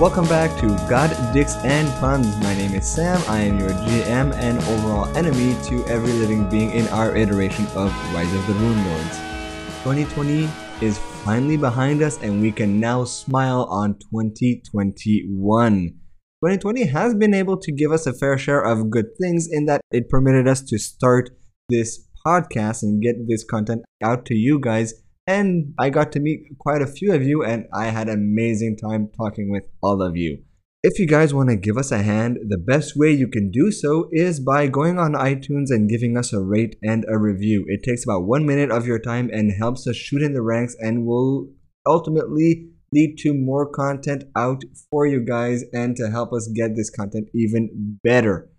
Welcome back to God, Dicks, and Puns. My name is Sam. I am your GM and overall enemy to every living being in our iteration of Rise of the Runelords. 2020 is finally behind us, and we can now smile on 2021. 2020 has been able to give us a fair share of good things in that it permitted us to start this podcast and get this content out to you guys and I got to meet quite a few of you, and I had amazing time talking with all of you. If you guys want to give us a hand, the best way you can do so is by going on iTunes and giving us a rate and a review. It takes about one minute of your time and helps us shoot in the ranks and will ultimately lead to more content out for you guys and to help us get this content even better.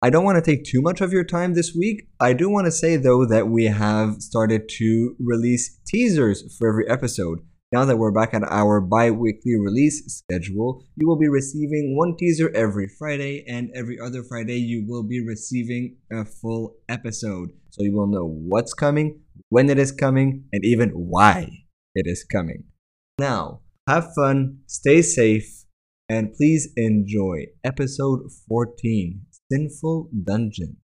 I don't want to take too much of your time this week. I do want to say, though, that we have started to release teasers for every episode. Now that we're back at our bi weekly release schedule, you will be receiving one teaser every Friday, and every other Friday, you will be receiving a full episode. So you will know what's coming, when it is coming, and even why it is coming. Now, have fun, stay safe, and please enjoy episode 14 Sinful Dungeon.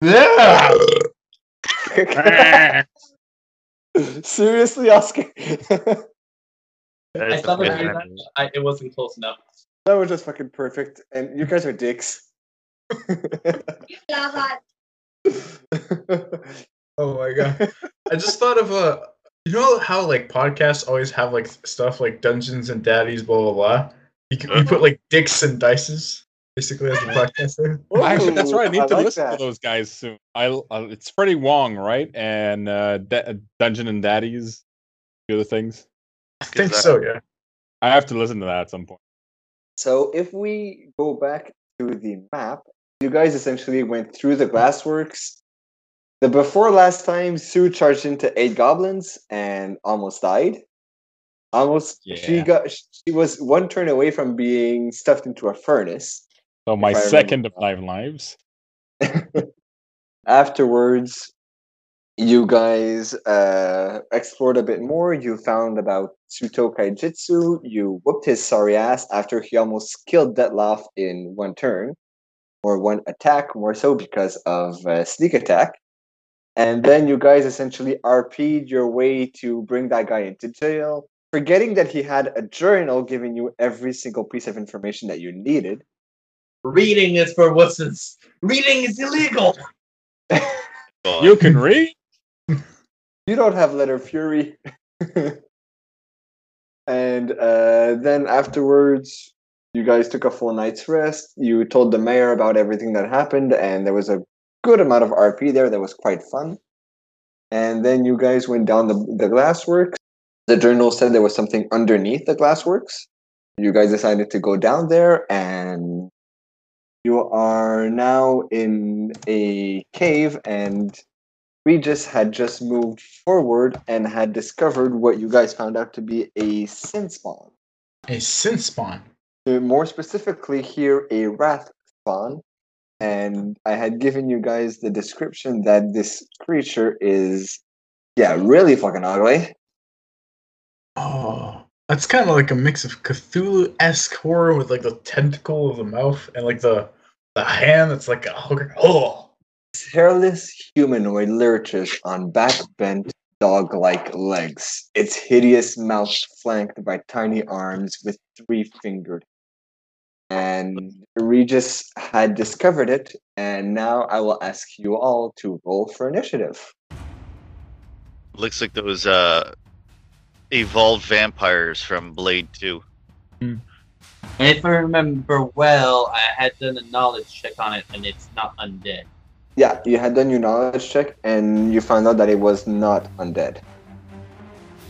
Yeah. Seriously, Oscar? I thought fucking- that I, it wasn't close enough. that was just fucking perfect. And you guys are dicks. Oh my god! I just thought of a. You know how like podcasts always have like stuff like Dungeons and Daddies, blah blah blah. You can you put like dicks and dices basically as a podcast. There. Actually, that's right. I need I to like listen that. to those guys soon. I, uh, it's Freddie Wong, right? And uh, D- Dungeon and Daddies, the other things. I think so. Yeah. I have to listen to that at some point. So if we go back to the map, you guys essentially went through the glassworks. The before last time, Sue charged into eight goblins and almost died. Almost, she got. She was one turn away from being stuffed into a furnace. So my second of nine lives. Afterwards, you guys uh, explored a bit more. You found about Tsuto Kaijitsu. You whooped his sorry ass after he almost killed Detloff in one turn, or one attack, more so because of uh, sneak attack. And then you guys essentially RP'd your way to bring that guy into jail, forgetting that he had a journal giving you every single piece of information that you needed. Reading is for wusses. Reading is illegal. You can read. You don't have letter fury. and uh, then afterwards, you guys took a full night's rest. You told the mayor about everything that happened, and there was a good amount of RP there that was quite fun. And then you guys went down the, the glassworks. The journal said there was something underneath the glassworks. You guys decided to go down there, and you are now in a cave, and Regis had just moved forward and had discovered what you guys found out to be a sin spawn. A sin spawn. More specifically, here a wrath spawn. And I had given you guys the description that this creature is, yeah, really fucking ugly. Oh, that's kind of like a mix of Cthulhu esque horror with like the tentacle of the mouth and like the the hand that's like a hooker. Oh, This hairless humanoid lurches on back-bent dog-like legs. Its hideous mouth flanked by tiny arms with three-fingered. And Regis had discovered it, and now I will ask you all to roll for initiative. Looks like those uh evolved vampires from Blade 2. And if I remember well, I had done a knowledge check on it, and it's not undead. Yeah, you had done your knowledge check, and you found out that it was not undead.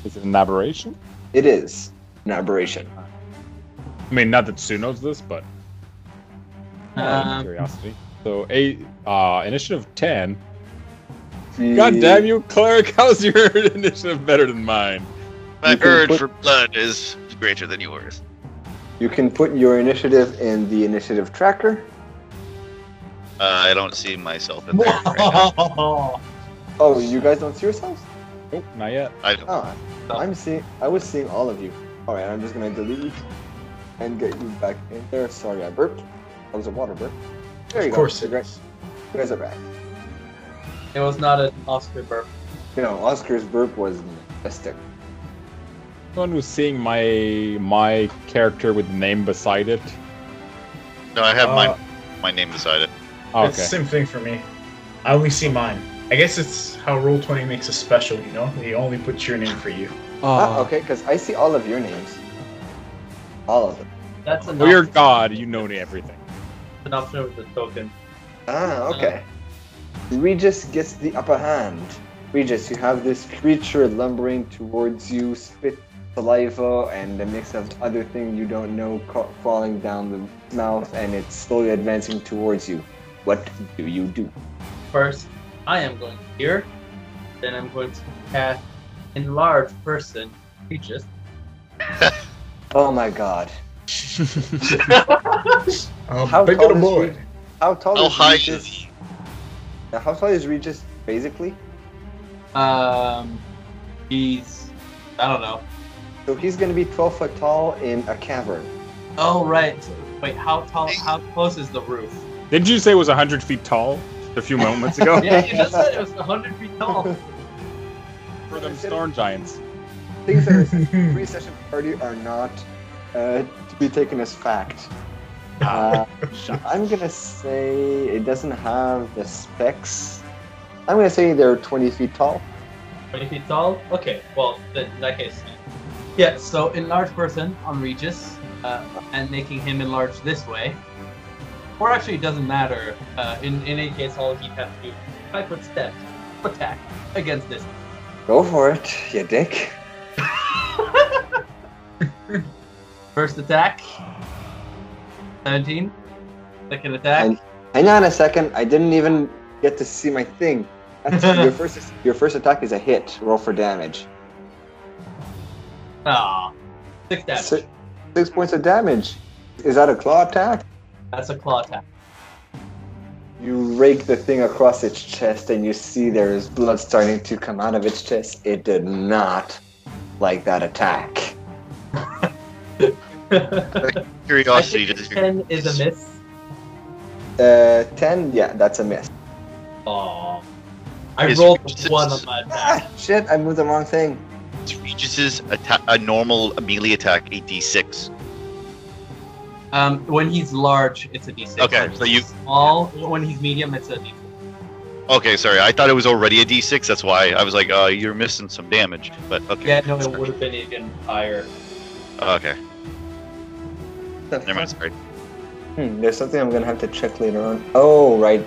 Is it an aberration? It is an aberration. I mean, not that Sue knows this, but Um, curiosity. So, a uh, initiative ten. God damn you, cleric! How's your initiative better than mine? My urge put- for blood is greater than yours. You can put your initiative in the initiative tracker. Uh, I don't see myself in there right now. Oh, you guys don't see yourselves? Nope, not yet. I don't. Oh, I'm seeing. I was seeing all of you. All right, I'm just gonna delete and get you back in there. Sorry, I burped. That was a water burp. There you Of go. course You it guys- you guys are back. It was not an Oscar burp. You know, Oscar's burp was majestic. Someone who's seeing my my character with the name beside it. No, I have my Uh, my name beside it. Oh, It's the okay. same thing for me. I only see mine. I guess it's how Roll Twenty makes us special. You know, they only put your name for you. Ah, Oh, okay, because I see all of your names. All of them. That's enough. Well, you're God. You know everything. an option with the token. Ah, okay. Regis gets the upper hand. Regis, you have this creature lumbering towards you, spit saliva and a mix of other things you don't know ca- falling down the mouth, and it's slowly advancing towards you. What do you do? First, I am going here. Then I'm going to cast enlarge person Regis. Oh my god. Oh, How big tall little is boy. he? How tall How is high Regis? is he? How tall is Regis, basically? Um, he's I don't know. So he's gonna be 12 foot tall in a cavern. Oh right. Wait, how tall? How close is the roof? Didn't you say it was 100 feet tall a few moments ago? Yeah, you just said it was 100 feet tall. For them storm giants. Things that are pre session party are not uh, to be taken as fact. Uh, I'm gonna say it doesn't have the specs. I'm gonna say they're 20 feet tall. 20 feet tall? Okay, well, then in that case. Yeah, so enlarge person on Regis, uh, and making him enlarge this way. Or actually, it doesn't matter. Uh, in, in any case, all he'd have to do five foot step attack against this. Go for it, you dick. First attack 17. Second attack. And- Hang on a second. I didn't even get to see my thing. Your first your first attack is a hit. Roll for damage. Ah, six damage. Six, six points of damage. Is that a claw attack? That's a claw attack. You rake the thing across its chest, and you see there is blood starting to come out of its chest. It did not like that attack. Curiosity. I think does a your- 10 is a miss. Uh, ten. Yeah, that's a miss. Oh. I Is rolled one on my attack. Ah, shit! I moved the wrong thing. Is atta- a normal melee attack a d6. Um, when he's large, it's a d6. Okay, When so he's you- small. When he's medium, it's a d4. Okay, sorry. I thought it was already a d6. That's why I was like, uh, you're missing some damage. But okay. Yeah, no, it would have been even higher. Okay. Never mind. Sorry. Hmm, there's something I'm gonna have to check later on. Oh, right,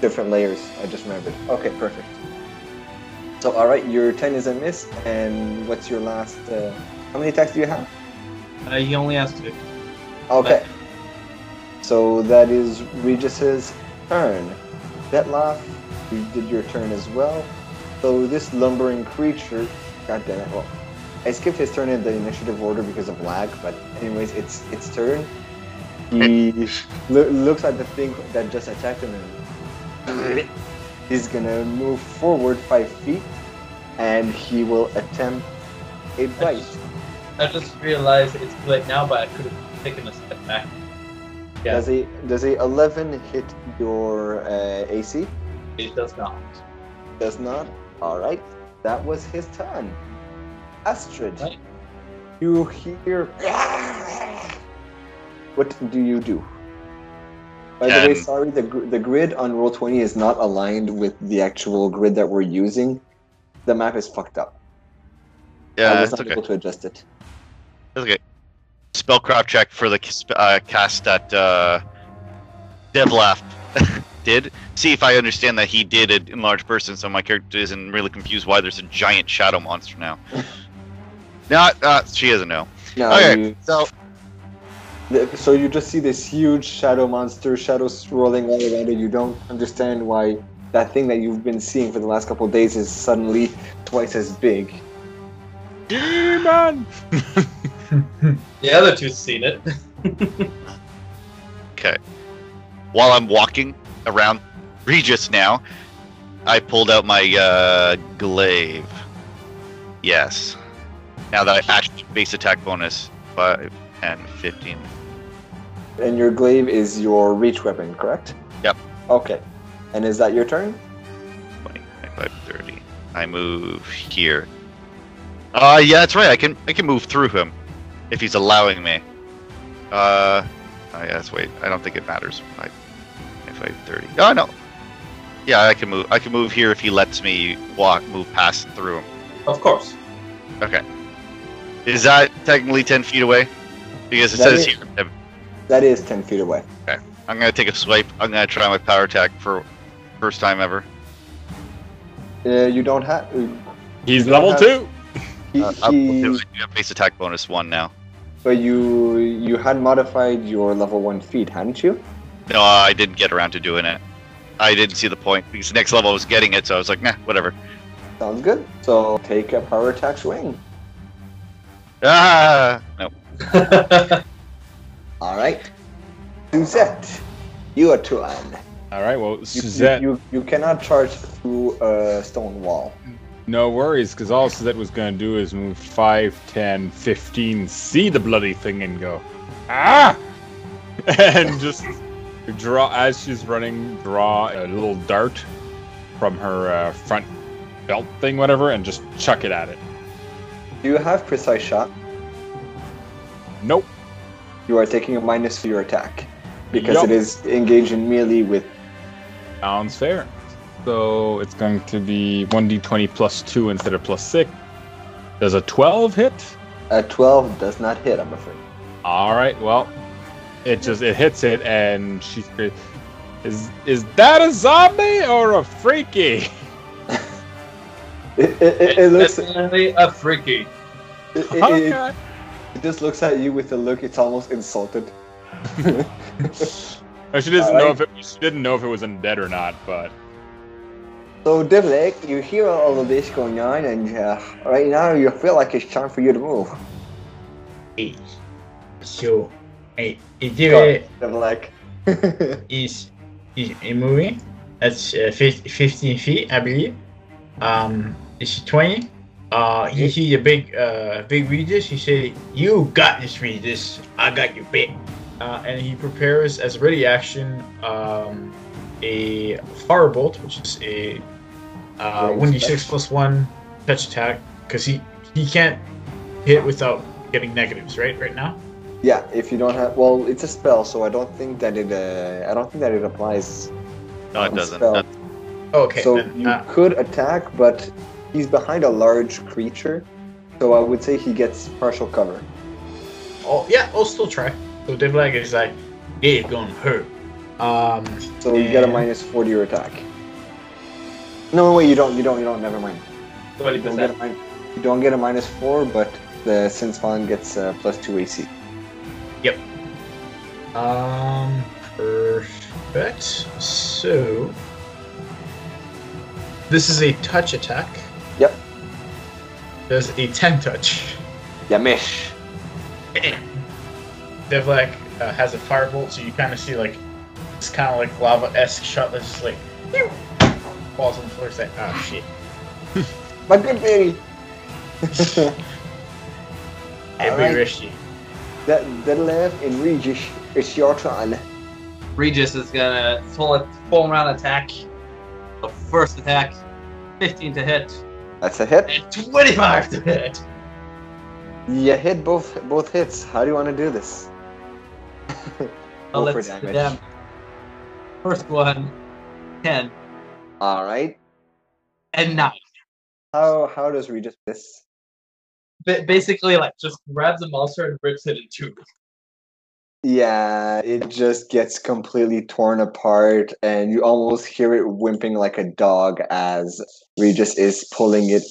different layers. I just remembered. Okay, perfect. So, all right, your ten is a miss, and what's your last? Uh, how many attacks do you have? Uh, he only has two. Okay. So that is Regis's turn. Detlaf, you did your turn as well. So this lumbering creature, god damn it, well, I skipped his turn in the initiative order because of lag, but anyways, it's its turn. He loo- looks at the thing that just attacked him and he's gonna move forward five feet and he will attempt a bite. I just realized it's late now, but I could have taken a step back. Yeah. Does a does a 11 hit your uh, AC? It does not. Does not. All right, that was his turn. Astrid, Right. you hear. What do you do? By the way, sorry, the the grid on roll 20 is not aligned with the actual grid that we're using. The map is fucked up. I Yeah, was it's not okay. able to adjust it. It's okay. Spellcraft check for the uh, cast that uh, Devlaf did. See if I understand that he did an enlarged person, so my character isn't really confused why there's a giant shadow monster now. Not, uh, she doesn't know. Now Okay, you- so so you just see this huge shadow monster, shadows swirling all around it. You don't understand why that thing that you've been seeing for the last couple of days is suddenly twice as big. Demon! The other two's seen it. Okay. While I'm walking around Regis now, I pulled out my uh, glaive. Yes. Now that I actually base attack bonus 5, 10, 15. And your glaive is your reach weapon, correct? Yep. Okay. And is that your turn? 20, 25, 30. I move here. Uh yeah, that's right. I can I can move through him if he's allowing me. Uh oh yes, wait. I don't think it matters. 5, 25, 30. Oh no. Yeah, I can move I can move here if he lets me walk move past through him. Of course. Okay. Is that technically 10 feet away? Because it That says is- here. That is 10 feet away. Okay. I'm gonna take a swipe. I'm gonna try my power attack for first time ever. Uh, you don't have. He's You level have- two. He, Uh, I'll he- do it. You have base attack bonus one now. but you you had modified your level one feat, hadn't you? No, I didn't get around to doing it. I didn't see the point because the next level I was getting it, so I was like, nah, whatever. Sounds good. So take a power attack swing. Ah, no. All right. Suzette, you are to on. All right. Well, Suzette, you, you, you cannot charge through a stone wall. no worries, because all Suzette was going to do is move 5, 10, 15, see the bloody thing and go, ah! And just draw, as she's running, draw a little dart from her uh, front belt thing, whatever, and just chuck it at it. Do you have precise shot? Nope. You are taking a minus for your attack because Yup. it is engaged in melee with. Sounds fair. So it's going to be 1d20 plus 2 instead of plus 6. Does a 12 hit? A 12 does not hit, I'm afraid. All right. Well, it just it hits it, and she screams, "Is is that a zombie or a freaky?" It, it, it, it looks. Definitely a freaky. it, it, Okay. It just looks at you with a look. It's almost insulted. No, she doesn't know Alright. if it she didn't know if it was undead or not, but So, Divlik, you hear all of this going on, and uh, right now you feel like it's time for you to move. Hey, so, hey, it Go, did Divlik. is is a movie. That's uh, fif- 15 feet, I believe. Um, it's 20. Uh, he see a big, uh, big Regis. He say, "You got this, Regis. I got your back." Uh, and he prepares as a ready action um, a firebolt, which is a uh, 1d6 plus one touch attack, because he he can't hit without getting negatives, right? Right now. yeah, if you don't have, well, it's a spell, so I don't think that it. Uh, I don't think that it applies. No, it doesn't. spell. That- Okay. so then, you uh, could attack, but he's behind a large creature, so I would say he gets partial cover. Oh yeah, I'll still try. So Devlag is like, yeah, it's gonna hurt. Um, So you get a minus four to your attack. No, wait, you don't. You don't. You don't. Never mind. You don't get a, min- you don't get a minus four, but the Sin Spawn gets uh, plus two AC. Yep. Um, perfect. So this is a touch attack. Yep. Does a ten touch. Yamish. Devlag uh, has a firebolt, so you kind of see like it's kind of like lava-esque shot that's just like pew, falls on the floor. It's like, oh shit. My good baby. Every Alright. risky. that that left in Regis. It's your turn. Regis is gonna full full round attack. The first attack, 15 to hit, That's a hit. and 25 to hit. You hit both both hits. How do you want to do this? Well, let's damage. damn. First one, 10 All right. and 9. How how does Regis this? Ba- basically, like just grabs the monster and rips it in two. Yeah, it just gets completely torn apart, and you almost hear it whimping like a dog as Regis is pulling it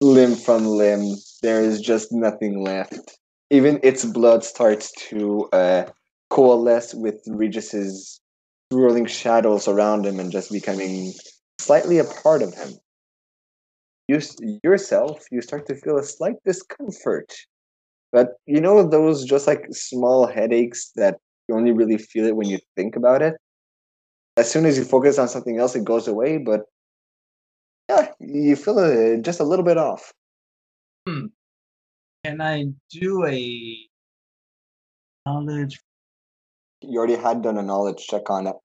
limb from limb. There is just nothing left. Even its blood starts to uh, coalesce with Regis's swirling shadows around him and just becoming slightly a part of him. You yourself, you start to feel a slight discomfort but you know those just like small headaches that you only really feel it when you think about it. As soon as you focus on something else, it goes away. But yeah, you feel it just a little bit off. Hmm. Can I do a knowledge? You already had done a knowledge check on it.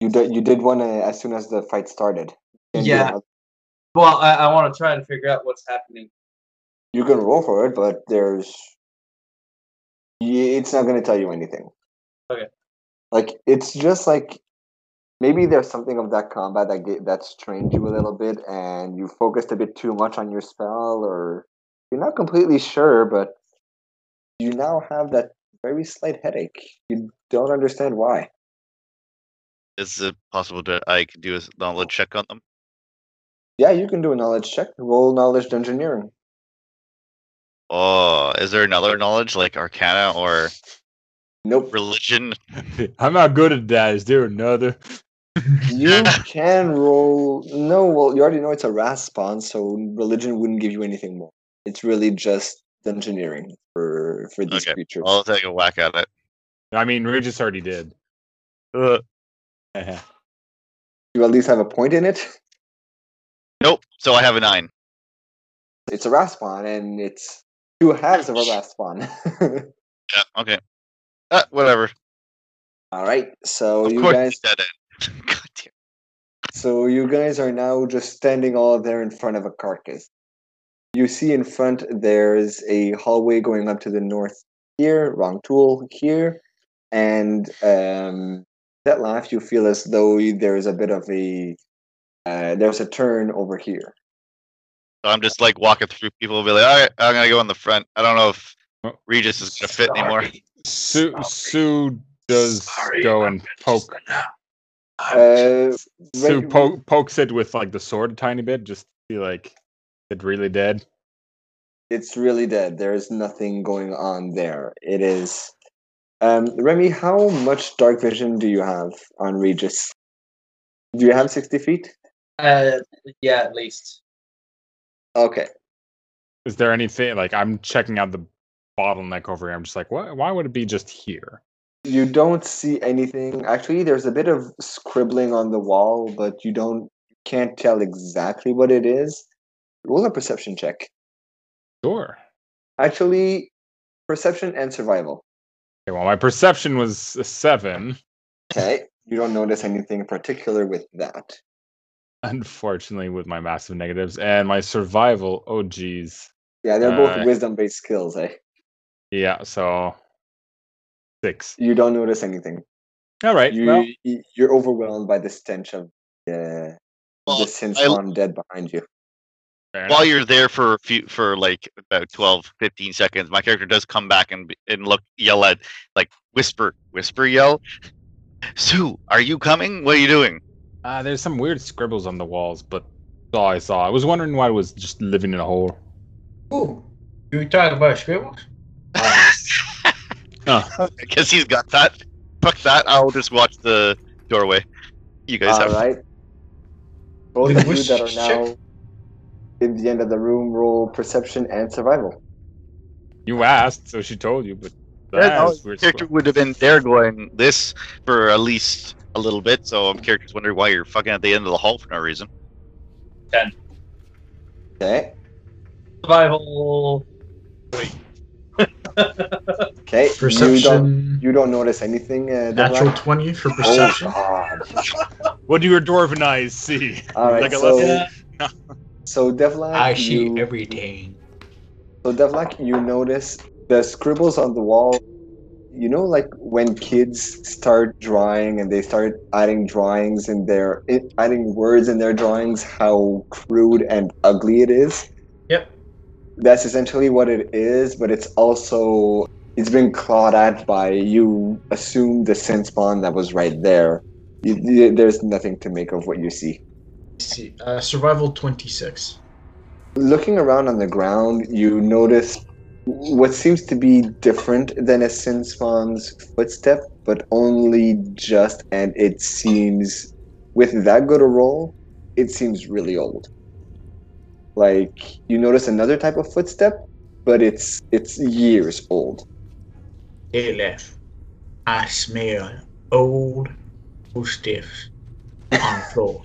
You did. You did one uh, as soon as the fight started. Do Yeah. Well, I, I want to try and figure out what's happening. You can roll for it, but there's. It's not going to tell you anything. Okay. Like it's just like maybe there's something of that combat that get, that's trained you a little bit, and you focused a bit too much on your spell, or you're not completely sure, but you now have that very slight headache. You don't understand why. Is it possible that I could do a knowledge check on them? Yeah, you can do a knowledge check. Roll knowledge dungeoneering. Oh, is there another knowledge like Arcana or Nope. religion? I'm not good at that. Is there another? You can roll. No, well, you already know it's a wrath spawn, so religion wouldn't give you anything more. It's really just dungeoneering for for these Okay, creatures. I'll take a whack at it. I mean, Regis already did. Uh, You at least have a point in it. nope. So I have a nine. It's a wrath spawn, and it's two halves of a wrath spawn. Yeah. Okay. Uh, whatever. All right, so of you guys, it's dead end. God damn. so you guys are now just standing all there in front of a carcass. You see in front there's a hallway going up to the north here, wrong tool here, and um, that laugh you feel as though there's a bit of a uh, there's a turn over here. So I'm just like walking through people and be like, all right, I'm gonna go in the front. I don't know if. Regis is gonna fit anymore. Sue Sue does go and poke. Uh, Sue right- po- pokes it with like the sword a tiny bit, just to be like it really dead. it's really dead. There's nothing going on there. It is. Um, Remy, how much dark vision do you have on Regis? Do you have sixty feet? Uh, yeah, at least. Okay. Is there anything like I'm checking out the bottleneck over here? I'm just like, what? Why would it be just here? You don't see anything. Actually, there's a bit of scribbling on the wall, but you don't can't tell exactly what it is. Roll a perception check. Sure. Actually, perception and survival. Okay, well, my perception was a seven. Okay. You don't notice anything in particular with that. Unfortunately, with my massive negatives and my survival. Oh, geez. Yeah, they're both Uh, wisdom-based skills, eh? Yeah. So six. You don't notice anything. All right. You, well. You're overwhelmed by the stench of uh, Well, the sin I- spawn dead behind you. While you're there for a few, for like about 12, 15 seconds, my character does come back and and look, yell at, like whisper, whisper, yell. Sue, are you coming? What are you doing? Uh, there's some weird scribbles on the walls, but that's all I saw. I was wondering why it was just living in a hole. Ooh, you talking about scribbles? Oh, Because he's got that. Fuck that. I'll just watch the doorway. You guys All have. right. Both Then of you that are check- now in the end of the room roll perception and survival. you asked, so she told you, but Yeah, that no, is weird character would have been there going this for at least a little bit, so I'm character's wondering why you're fucking at the end of the hall for no reason. Ten. Okay. Survival. Okay. You don't Perception. you don't notice anything. Uh, Natural Devlin? 20 for Oh, perception. God. What do your dwarven eyes see? All right. Like so Yeah. so Devlin, I see you, everything. So Devlak, you notice the scribbles on the wall. You know, like when kids start drawing and they start adding drawings in their i- adding words in their drawings, how crude and ugly it is. That's essentially what it is, but it's also it's been clawed at by you. Assume the sin spawn that was right there. You, you- there's nothing to make of what you see. See. Uh, survival 26. Looking around on the ground, you notice what seems to be different than a sin spawn's footstep, but only just, and it seems, with that good a roll, it seems really old. Like you notice another type of footstep, but it's it's years old. Hey, left. I smell old footsteps on the floor.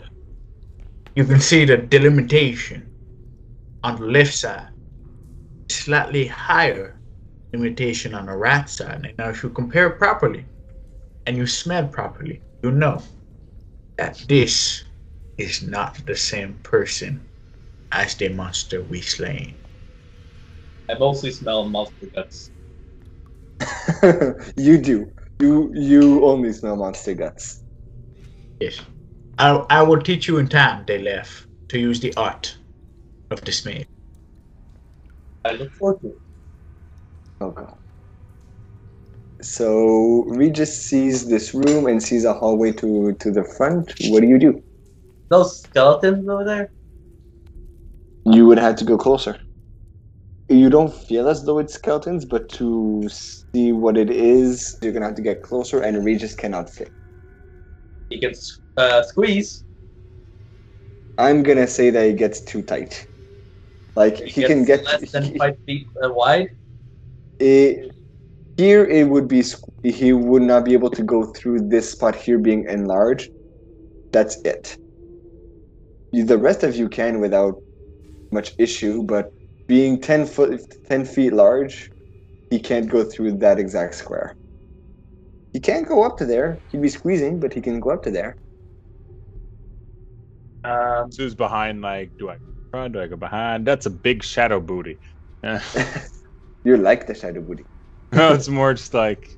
You can see the delimitation on the left side slightly higher limitation on the rat side. And now, if you compare properly and you smell properly, you know that this is not the same person as the monster we slain. I mostly smell monster guts. you do. You you only smell monster guts. Yes. I, I will teach you in time, they left, to use the art of dismay. I look forward to it. Oh god. So Regis sees this room and sees a hallway to to the front. What do you do? Those skeletons over there? You would have to go closer. You don't feel as though it's skeletons, but to see what it is, you're gonna have to get closer, and Regis cannot fit. He gets uh, squeeze. I'm gonna say that it gets too tight. Like he, can get less than five feet uh, wide. it, here. It would be he would not be able to go through this spot here being enlarged. That's it. The rest of you can without much issue, but being ten foot, ten feet large, he can't go through that exact square. He can't go up to there. He'd be squeezing, but he can go up to there. Um, So who's behind? Like, do I go front? Do I go behind? That's a big shadow booty. You're like the shadow booty. no, it's more just like,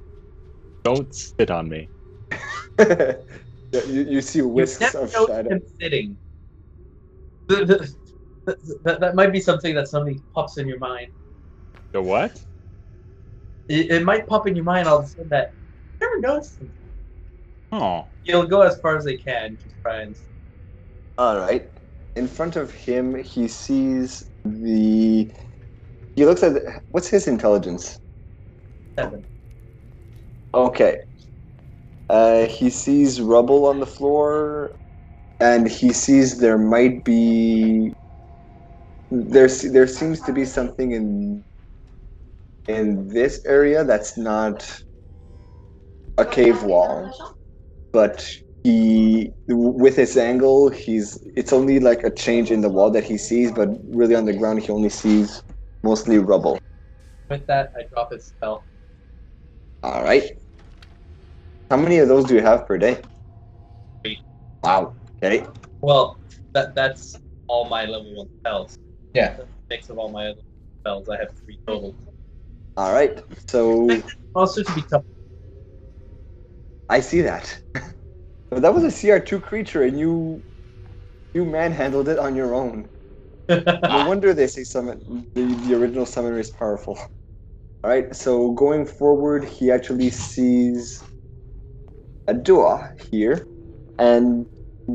don't sit on me. You, you see wisps never of shadow. sitting. The- the- the- that, that might be something that suddenly pops in your mind. The what? It, it might pop in your mind all of a sudden that you never noticed him. Oh, You'll go as far as they can to try and All right. In front of him, he sees the. He looks at. The, what's his intelligence? seven. Okay. Uh, he sees rubble on the floor, and he sees there might be. There, there seems to be something in. In this area that's not a cave wall, but he with his angle he's it's only like a change in the wall that he sees but really on the ground he only sees mostly rubble With that, I drop his spell. all right how many of those do you have per day Three. wow okay Well, that that's all my level one spells. Yeah. The mix of all my other spells. I have three total. all right so Also to be tough. i see that but that was a cr2 creature and you you manhandled it on your own No wonder they say summon the, the original summoner is powerful. Alright, so going forward he actually sees a door here. And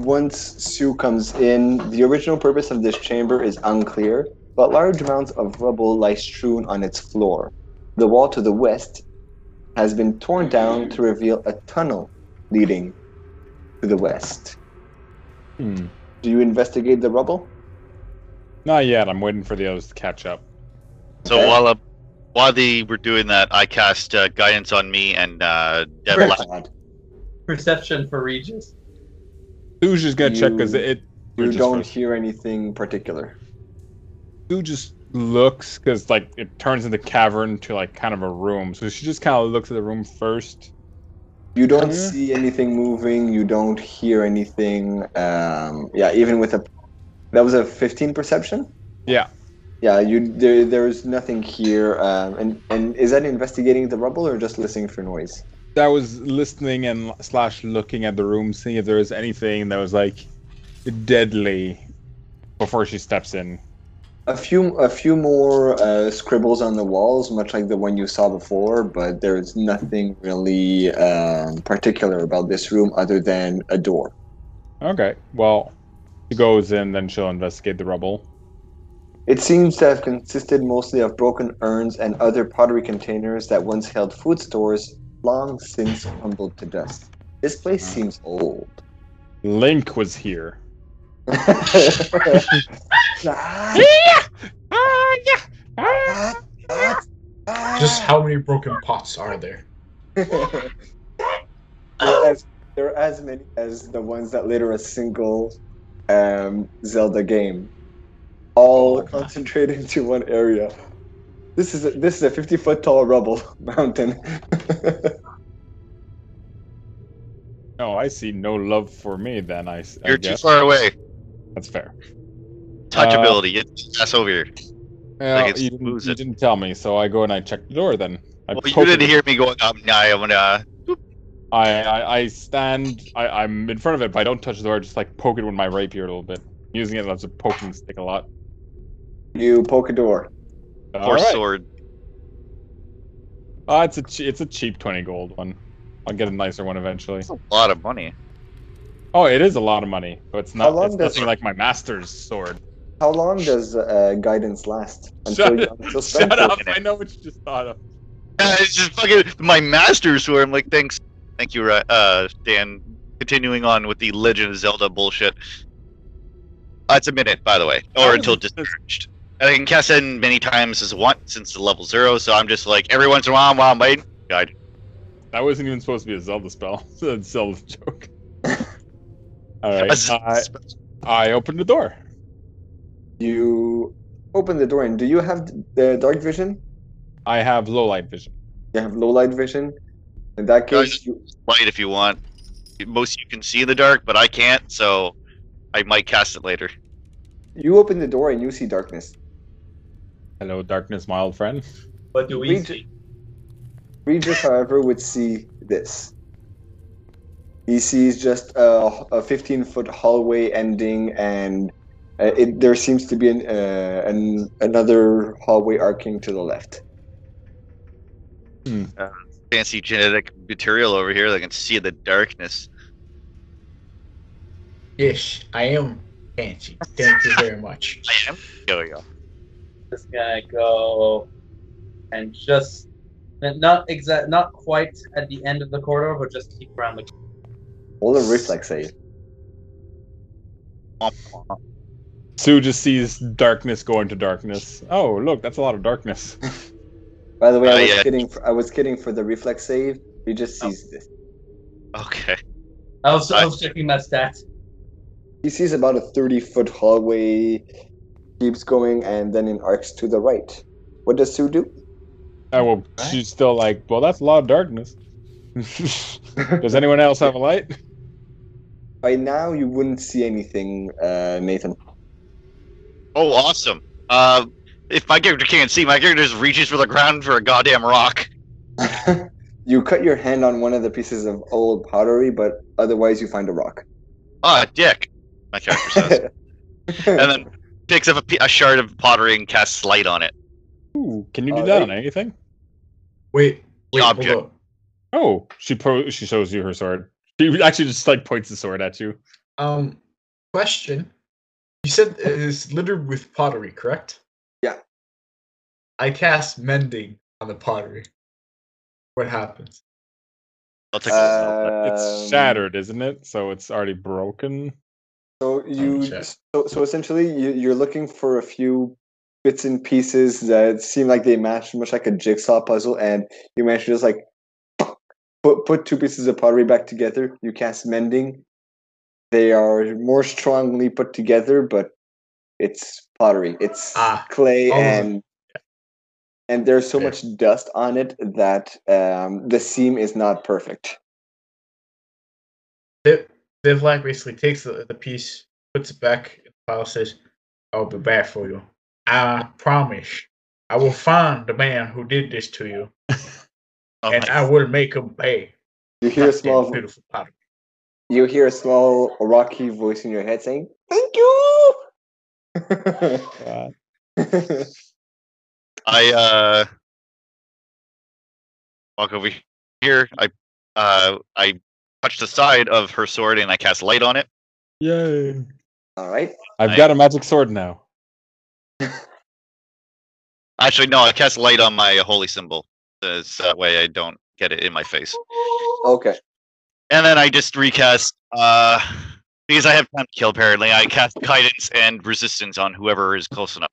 once Sue comes in, the original purpose of this chamber is unclear, but large amounts of rubble lie strewn on its floor. The wall to the west has been torn down to reveal a tunnel leading to the west. hmm. Do you investigate the rubble? Not yet. I'm waiting for the others to catch up. So Okay. while uh, while they were doing that, I cast uh, guidance on me and uh, Devil. Perception for Regis. Sue's just gonna check because You- it. You don't first. hear anything particular. Sue just looks because like it turns into cavern to like kind of a room. So she just kind of looks at the room first. You don't Yeah. see anything moving. You don't hear anything. Um, yeah, even with a that was a 15 perception. Yeah. Yeah, you there. There's nothing here. Um, and and is that investigating the rubble or just listening for noise? That was listening and slash looking at the room, seeing if there was anything that was like deadly before she steps in. A few a few more uh, scribbles on the walls, much like the one you saw before, but there's nothing really um, particular about this room other than a door. Okay. Well, she goes in, then she'll investigate the rubble. It seems to have consisted mostly of broken urns and other pottery containers that once held food stores, long since crumbled to dust. This place seems old. Link was here. Just how many broken pots are there? there, are as, there are as many as the ones that litter a single um, Zelda game, all Oh, my. concentrated into one area. This is a, this is a fifty foot tall rubble mountain. oh, I see no love for me. Then I. You're too far away. that's fair. Touchability. Get your ass over here. Uh, well, it's you, didn't, you didn't tell me, so I go and I check the door. Then I Well, you didn't it. hear me going up. Nah, I'm gonna. I, I, I stand. I, I'm in front of it, but I don't touch the door. I just like poke it with my rapier a little bit, using it as a poking stick a lot. you poke a door. Or All right. sword. Uh, it's a che- it's a cheap twenty gold one. I'll get a nicer one eventually. That's a lot of money. Oh, it is a lot of money, but it's How not. long It's does- nothing like my master's sword. How long does uh, guidance last? Shut, you until shut up! I know what you just thought of. Yeah, it's just fucking my master's sword. I'm like, thanks, thank you, uh, Dan. Continuing on with the Legend of Zelda bullshit. Uh, it's a minute, by the way, or until it- discharged. I can cast it in many times as one since the level zero. So I'm just like every once in a while, while I'm waiting, guide. That wasn't even supposed to be a Zelda spell. It's a Zelda joke. All right. I, I opened the door. You open the door, and do you have the dark vision? I have low light vision. You have low light vision. In that case, you, Light if you want. Most you can see in the dark, but I can't, so I might cast it later. you open the door and you see darkness. Hello, darkness, my old friend. What do we Read- see? Regis, however, would see this. He sees just a, a 15 foot hallway ending, and uh, it, there seems to be an, uh, an, another hallway arcing to the left. Fancy genetic material over here that can see the darkness. Yes, I am fancy. Thank you very much. I am. There we go. Just gonna go and just not exact, not quite at the end of the corridor, but just keep around the. All a reflex save. Sue just sees darkness going to darkness. Oh, look, that's a lot of darkness. By the way, Uh, I was yeah. kidding. For, I was kidding for the reflex save. He just Oh. sees this. Okay. I was, I was checking my stats. He sees about a 30 foot hallway, keeps going, and then it arcs to the right. What does Sue do? Oh, well, she's still like, well, that's a lot of darkness. Does anyone else have a light? By now, you wouldn't see anything, uh, Nathan. Oh, awesome. Uh, if my character can't see, my character just reaches for the ground for a goddamn rock. you cut your hand on one of the pieces of old pottery, but otherwise, you find a rock. Ah, dick. My character says, and then picks up a, a shard of pottery and casts light on it. Ooh, can you do Uh, that it- on anything? Wait, wait, Object. Oh, she pro- she shows you her sword. She actually just like points the sword at you. Um, question. You said it's littered with pottery, correct? Yeah. I cast mending on the pottery. What happens? I'll take Um, It's shattered, isn't it? So it's already broken. So you, so, so essentially, you, you're looking for a few bits and pieces that seem like they match, much like a jigsaw puzzle, and you manage to just like put put two pieces of pottery back together. You cast mending. They are more strongly put together, but it's pottery. It's Ah, clay, and and there's so much dust on it that um, the seam is not perfect. Vivlac basically takes the, the piece, puts it back in the pile, says, I'll be back for you. I promise. I will find the man who did this to you, Oh and my- I will make him pay. You hear a small beautiful pottery. you hear a small rocky voice in your head saying, "Thank you." I uh walk over here. I uh I touch the side of her sword and I cast light on it. yay! All right. I've I- got a magic sword now. Actually, no, I cast light on my holy symbol. This that way I don't get it in my face. Okay. And then I just recast uh because I have time to kill apparently. I cast guidance and resistance on whoever is close enough.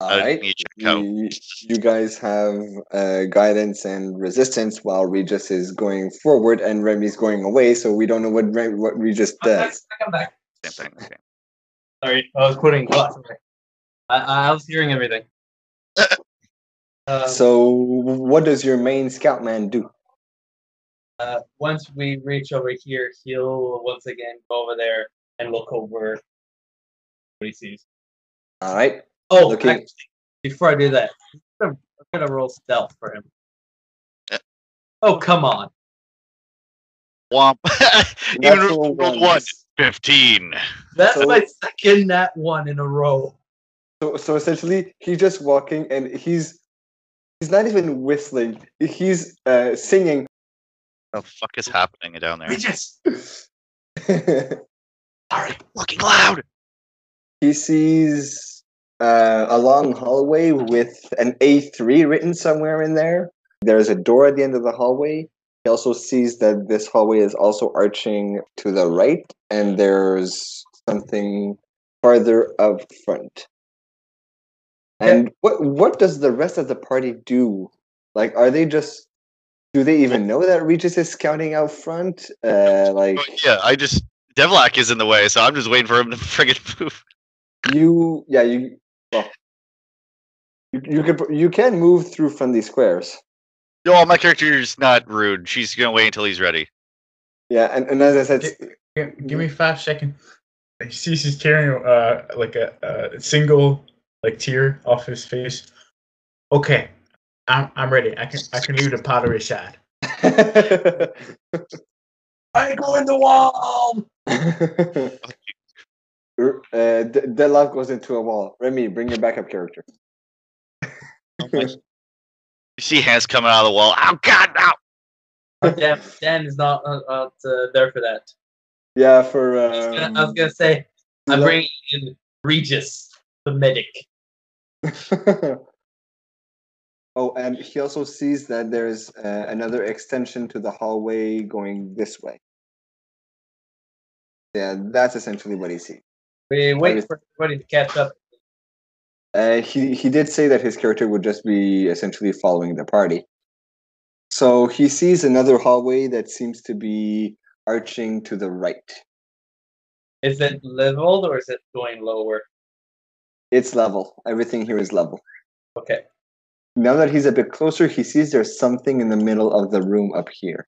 All I right. need to check out. You, you guys have uh, guidance and resistance while Regis is going forward and Remy's going away, so we don't know what Rem- what Regis does. Come back. Same thing. Okay. Sorry, I was putting glass. I, I was hearing everything. Uh, So, what does your main scout man do? uh, once we reach over here, he'll once again go over there and look over what he sees. All right. Oh, Looking- actually, before I do that, I'm gonna, roll stealth for him. Yeah. Oh, come on. Womp. Even Natural rolled one. ones. 15. That's So- my second nat one in a row. So, so essentially, he's just walking, and he's he's not even whistling. He's uh, singing. What the fuck is happening down there? Regis! he Sorry, looking loud. He sees uh, a long hallway with an A3 written somewhere in there. There's a door at the end of the hallway. He also sees that this hallway is also arching to the right, and there's something farther up front. And what what does the rest of the party do? Like, are they just? Do they even know that Regis is scouting out front? Uh, like yeah, I just Devlak is in the way, so I'm just waiting for him to friggin' move. you, yeah, you. Well, you, you can you can move through friendly squares. No, my character's not rude. She's gonna wait until he's ready. Yeah, and, and as I said, Gi- Give, give me five seconds. He sees he's tearing uh like a, a single like tear off his face. Okay, I'm I'm ready. I can I can leave the pottery side. I go in the wall! uh, D- Deadlock goes into a wall. Remy, bring your backup character. You see hands coming out of the wall. Oh god, no! Oh, damn, Dan is not uh, uh, uh, there for that. Yeah, for I was gonna- I was um, gonna say, I'm Lo- bringing in Regis, the medic. oh, and he also sees that there's uh, another extension to the hallway going this way. Yeah, that's essentially what he sees. We wait for everybody to catch up. Uh, he he did say that his character would just be essentially following the party. So he sees another hallway that seems to be arching to the right. Is it leveled or is it going lower? It's level. Everything here is level. Okay. Now that he's a bit closer, he sees there's something in the middle of the room up here.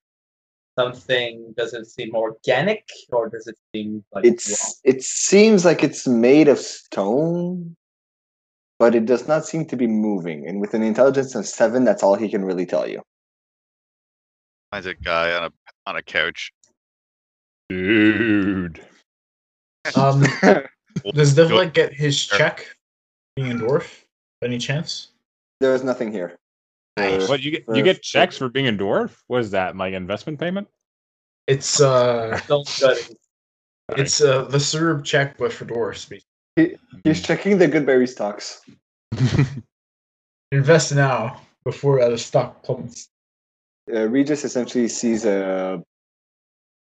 Something does it seem organic or does it seem like It's it seems like it's made of stone, but it does not seem to be moving. And with an intelligence of seven, that's all he can really tell you. Finds a guy on a on a couch. Dude. Um, does Go- Devlin get his check being a dwarf? Any chance? there is nothing here. Nice. What you get? You get checks for being a dwarf? What is that? My investment payment? It's uh, Don't cut it. it's uh the Serb check, but for dwarfs. basically. He's checking the Goodberry stocks. Invest now before uh, the stock plummets. uh, Regis essentially sees a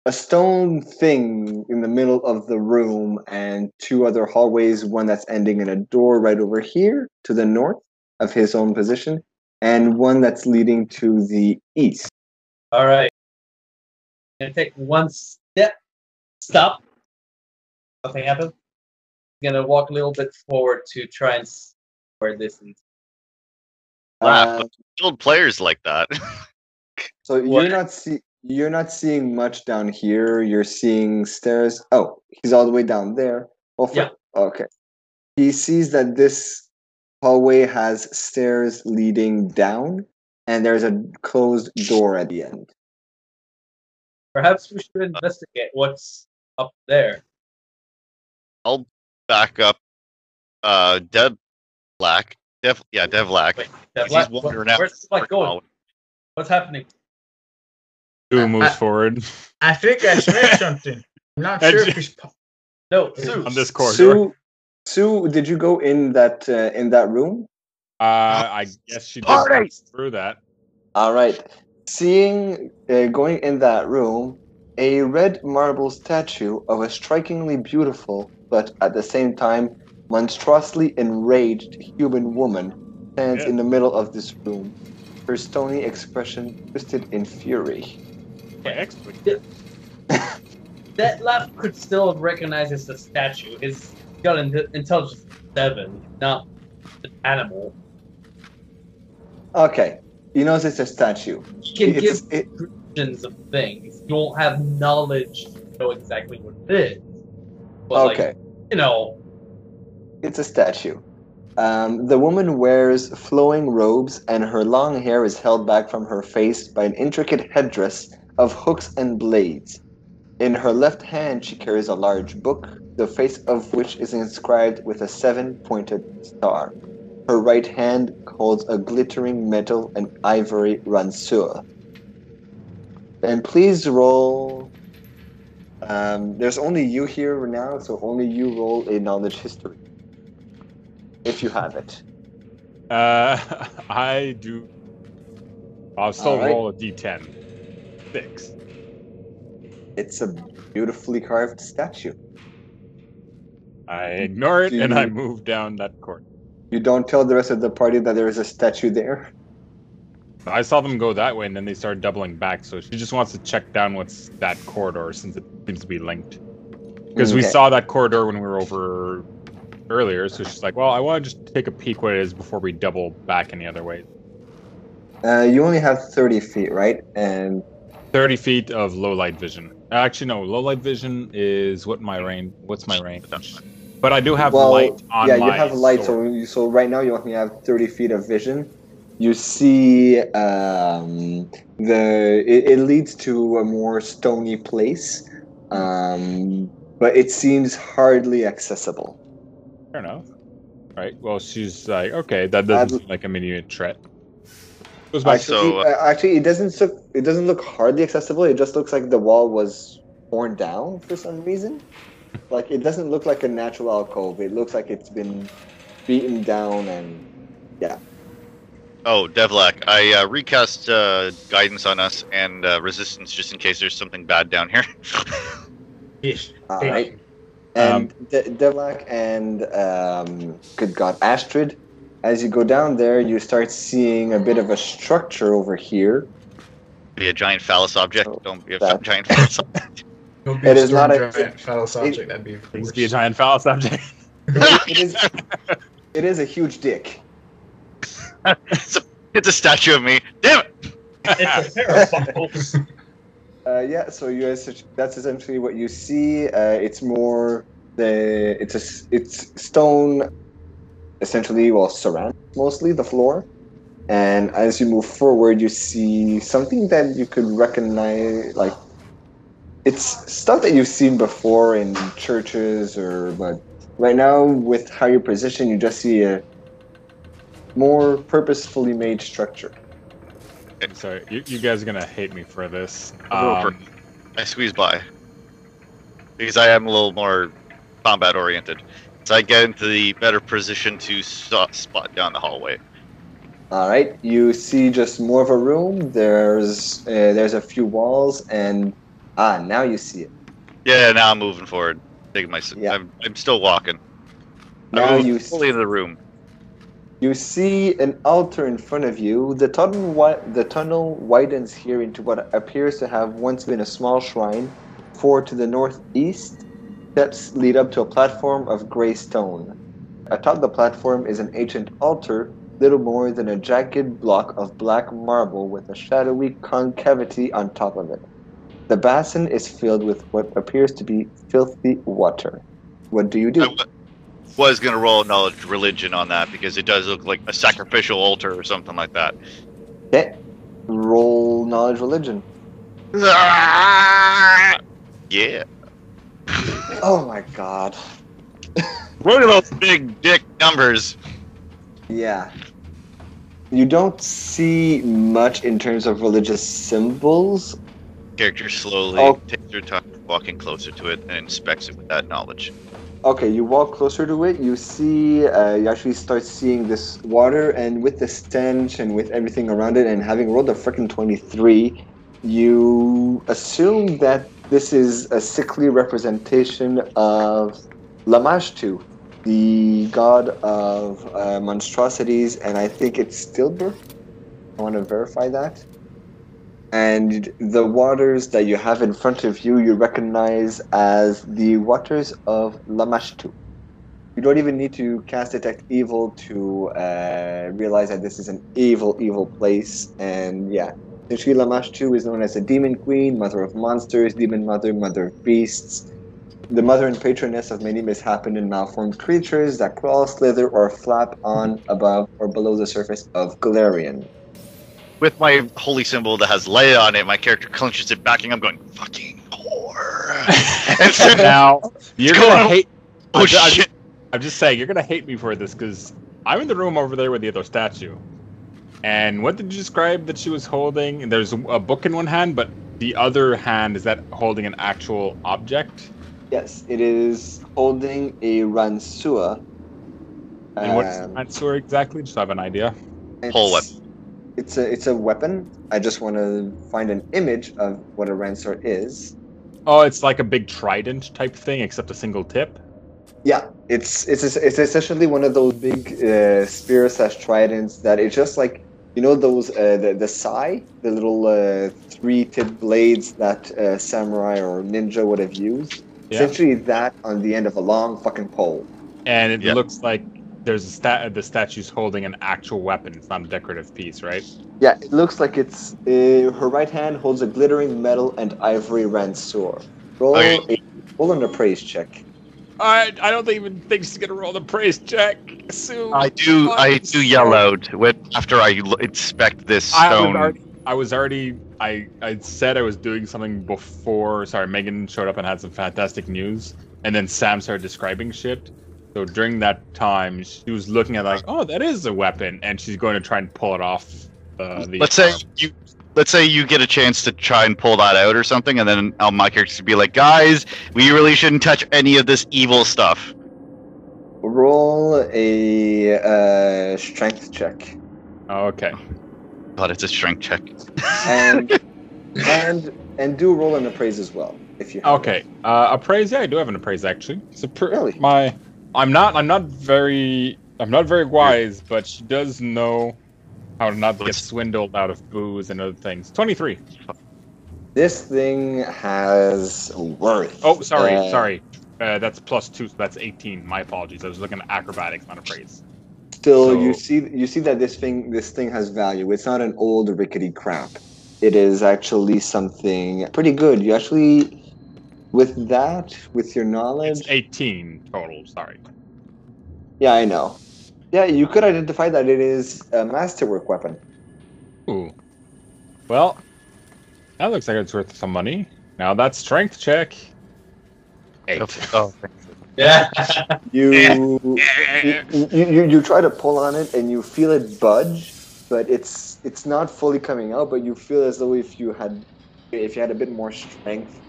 a stone thing in the middle of the room and two other hallways, one that's ending in a door right over here to the north of his own position, and one that's leading to the east. All right. Gonna take one step. Stop. Nothing happened. I'm Gonna walk a little bit forward to try and see where this is. Laugh, Uh, Skilled players like that. so What? you're not see you're not seeing much down here. You're seeing stairs. Oh, he's all the way down there. Well, for- Yeah. Okay. He sees that this hallway has stairs leading down, and there's a closed door at the end. Perhaps we should investigate what's up there. I'll back up. Uh, Dev Black. Dev, yeah, Dev Black. Wait, that He's black, wandering what- where's black going? What's happening? Who moves I- forward I think I smelled something. I'm not sure if he's. No, Sue. on this corridor? Sue, Sue, did you go in that uh, in that room? Uh, I guess she did Party! pass through that. All right. Seeing uh, going in that room, a red marble statue of a strikingly beautiful, but at the same time monstrously enraged human woman stands Yeah. in the middle of this room. Her stony expression twisted in fury. My expert. That left could still recognize as a statue. It's got an intelligence seven, not an animal. Okay. You notice it's a statue. You can give it, descriptions of things. You don't have knowledge to know exactly what it is. But okay. like, you know, It's a statue. Um, the woman wears flowing robes, and her long hair is held back from her face by an intricate headdress of hooks and blades. In her left hand, she carries a large book, the face of which is inscribed with a seven pointed star. Her right hand holds a glittering metal and ivory ranseur. And please roll. Um, there's only you here now, so only you roll a knowledge history. If you have it. Uh, I do. I'll still Alright. roll a d10. Six. It's a beautifully carved statue. I ignore it and I move down that court. You don't tell the rest of the party that there is a statue there. I saw them go that way and then they started doubling back, so she just wants to check down what's that corridor since it seems to be linked. Because we Okay. saw that corridor when we were over earlier, so she's like, well, I want to just take a peek what it is before we double back any other way. Uh, you only have 30 feet, right? And 30 feet of low light vision. Actually, no, low light vision is what my range. What's my range? But I do have well, light on yeah, my you have light. So, you, so right now you only have 30 feet of vision. You see um, the it, it leads to a more stony place, um, but it seems hardly accessible. Fair enough. Right. Well, she's like, okay, that doesn't I'd- seem like a immediate threat. Goes back. Actually, So, uh, actually, it doesn't look it doesn't look hardly accessible. It just looks like the wall was torn down for some reason. Like it doesn't look like a natural alcove. It looks like it's been beaten down and yeah. Oh, Devlak, I uh, recast uh, guidance on us and uh, resistance just in case there's something bad down here. Yeesh. all Hey. right. And De- Devlak and um, good God, Astrid. As you go down there, you start seeing a bit of a structure over here. be a giant phallus object. Oh, Don't be a that- giant phallus object. Don't be It a is storm not a- giant phallus object. That'd be. Needs worse. to be a giant phallus object. It is, it is a huge dick. it's, a, it's a statue of me. Damn it! it's a pair. Uh, yeah, so you guys, that's essentially what you see. Uh, it's more the it's a s- it's stone, essentially, well, ceramic mostly the floor. And as you move forward, you see something that you could recognize, like it's stuff that you've seen before in churches or but right now with how you're positioned, you just see a more purposefully made structure. Sorry, you, you guys are gonna hate me for this. Um, I squeeze by because I am a little more combat oriented. So I get into the better position to spot down the hallway. All right, you see just more of a room. There's uh, there's a few walls, and ah, now you see it. Yeah, now I'm moving forward. Taking my. Yeah. I'm, I'm still walking. Now I'm you fully into the room. you see an altar in front of you. The tunnel wi- the tunnel widens here into what appears to have once been a small shrine. For to the northeast, steps lead up to a platform of gray stone. Atop the platform is an ancient altar, little more than a jagged block of black marble with a shadowy concavity on top of it. The basin is filled with what appears to be filthy water. What do you do? w- was gonna roll knowledge religion on that because it does look like a sacrificial altar or something like that. Okay. Roll knowledge religion. Yeah. Oh my god. Look at those big dick numbers. Yeah. You don't see much in terms of religious symbols. Character slowly Oh. takes their time walking closer to it and inspects it with that knowledge. Okay, you walk closer to it, you see, uh, you actually start seeing this water, and with the stench and with everything around it, and having rolled a freaking 23, you assume that this is a sickly representation of Lamashtu, the god of uh, monstrosities, and I think it's stillbirth. I want to verify that. And the waters that you have in front of you, you recognize as the waters of Lamashtu. You don't even need to cast Detect Evil to uh, realize that this is an evil, evil place. And yeah, Nishri Lamashtu is known as the Demon Queen, Mother of Monsters, Demon Mother, Mother of Beasts, the mother and patroness of many mishappened and malformed creatures that crawl, slither, or flap on, above, or below the surface of Golarion. With my holy symbol that has light on it, my character clenches it, backing. I'm going, fucking whore. and so, now you're going gonna on? hate. oh I'm, ju- I'm shit. just, I'm just saying you're gonna hate me for this because I'm in the room over there with the other statue. And what did you describe that she was holding? There's a book in one hand, but the other hand is that holding an actual object. Yes, it is holding a Ranseur. And what's Um, answer exactly? Just so have an idea. it's, Pole It's a it's a weapon. I just want to find an image of what a Ranseur is. Oh, it's like a big trident type thing, except a single tip. Yeah, it's it's it's essentially one of those big uh, spear slash tridents that it's just like you know those uh, the the sai, the little uh, three tipped blades that uh, samurai or ninja would have used. Yeah. Essentially, that on the end of a long fucking pole. And it Yeah. looks like there's a stat. The statue's holding an actual weapon. It's not a decorative piece, right? Yeah, it looks like it's uh, her right hand holds a glittering metal and ivory ranseur. Roll Okay. a roll an appraise check. I I don't even think she's gonna roll the praise check. Sue. I do, I do yell out when, after I l- inspect this I was stone. already, I was already, I, I said I was doing something before. Sorry, Megan showed up and had some fantastic news, and then Sam started describing shit. So during that time, she was looking at like, oh, that is a weapon, and she's going to try and pull it off. Uh, the let's say arm. you let's say you get a chance to try and pull that out or something and then uh, my character would be like guys we really shouldn't touch any of this evil stuff Roll a uh, strength check. Oh, okay. But it's a strength check and and and do roll an appraise as well if you have Okay. Uh, appraise. Yeah, I do have an appraise actually. It's a pr- Really? my. I'm not. I'm not very. I'm not very wise, but she does know how to not get swindled out of booze and other things. Twenty-three. This thing has worth. Oh, sorry, Uh, sorry. Uh, that's plus two, so that's eighteen. My apologies. I was looking at acrobatics, not a appraise. Still, you see, you see that this thing, this thing has value. It's not an old rickety crap. It is actually something pretty good. You actually, with that, with your knowledge, It's eighteen total. Sorry. yeah, I know. Yeah, you could identify that it is a masterwork weapon. Ooh. Well, that looks like it's worth some money. Now that's strength check. Eight. oh Yeah. You, you, you, you, you try to pull on it and you feel it budge, but it's it's not fully coming out. But you feel as though if you had if you had a bit more strength,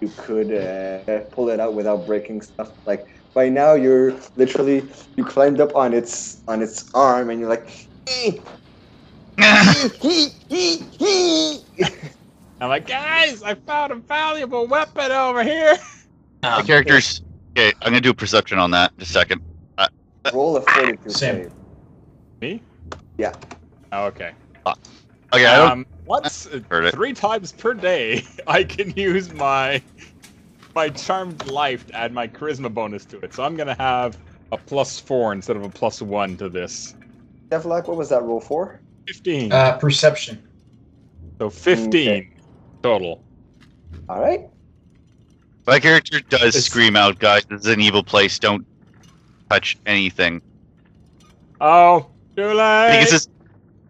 you could uh, pull it out without breaking stuff. Like by now, you're literally you climbed up on its on its arm and you're like. "Eh, hee, hee, hee." I'm like, guys, I found a valuable weapon over here. my Um, character's okay i'm gonna do a perception on that just a second Roll a fortitude Same. save. Me? Yeah. Oh, okay. okay i don't Um, once, Heard it. three times per day, I can use my my charmed life to add my charisma bonus to it. So I'm gonna have a plus four instead of a plus one to this. Devlak, what was that roll for? Fifteen. Uh, perception. so fifteen okay. total. All right. my character does It's- scream out guys this is an evil place don't touch anything Oh, too late. because it's,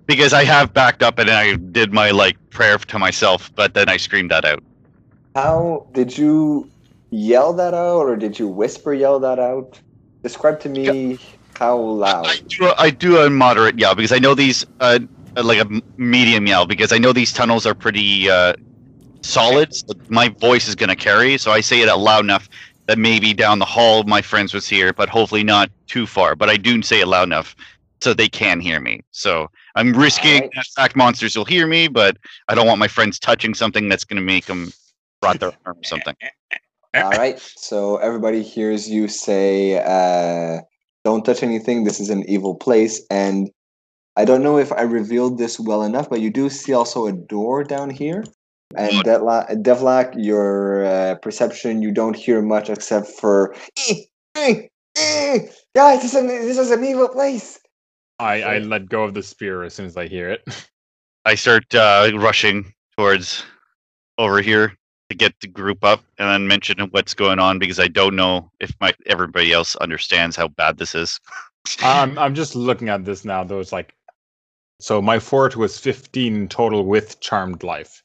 because i have backed up and i did my like prayer to myself but then i screamed that out How did you yell that out, or did you whisper yell that out? Describe to me how loud. I do, I do a moderate yell because I know these, uh, like a medium yell because I know these tunnels are pretty uh, solid. So my voice is gonna carry, so I say it out loud enough that maybe down the hall my friends was here, but hopefully not too far. But I do say it loud enough so they can hear me. So I'm risking that fact monsters will hear me, but I don't want my friends touching something that's gonna make them rot their arm or something. All right. So everybody hears you say, uh, "Don't touch anything. This is an evil place." And I don't know if I revealed this well enough, but you do see also a door down here. And Good. Devlak, your uh, perception, you don't hear much except for "Eh, eh, Eh, this is an, this is an evil place. I, I let go of the spear as soon as I hear it. I start uh, rushing towards over here to get the group up and then mention what's going on because I don't know if my everybody else understands how bad this is. I'm I'm just looking at this now. though. It's like, so my fort was 15 total with charmed life.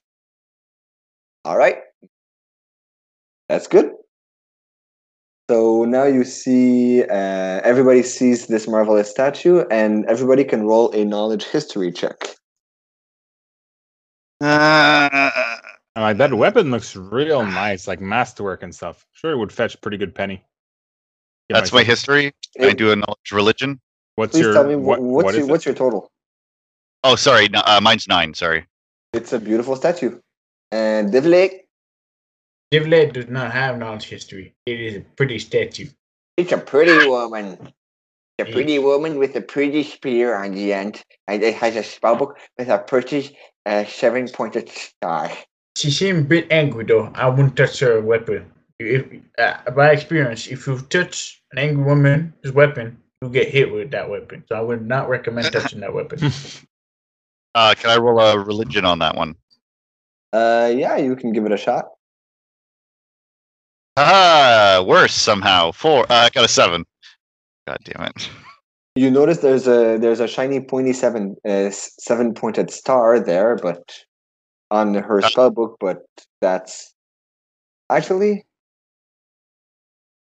All right. That's good. So now you see, uh, everybody sees this marvelous statue, and everybody can roll a knowledge history check. Uh, like that weapon looks real nice, like masterwork and stuff. Sure, it would fetch pretty good penny. Give that's my myself- history. Can I do a knowledge religion? What's Please your tell me what, what's what your, what's your total. Oh, sorry. no, Uh, mine's nine. Sorry. It's a beautiful statue. And Divlake, Divlet does not have knowledge history. It is a pretty statue. it's a pretty woman. A Yeah. pretty woman with a pretty spear on the end, and it has a spellbook with a pretty uh, seven-pointed star. She seemed a bit angry though. I wouldn't touch her weapon. If, uh, by experience, if you touch an angry woman's weapon, you get hit with that weapon. So I would not recommend touching that weapon. Uh, can I roll a religion on that one? Uh, yeah, you can give it a shot. Ah, worse somehow. Four. Uh, I got a seven. God damn it. You notice there's a there's a shiny pointy seven uh, seven pointed star there, but on her Uh. spellbook. But that's actually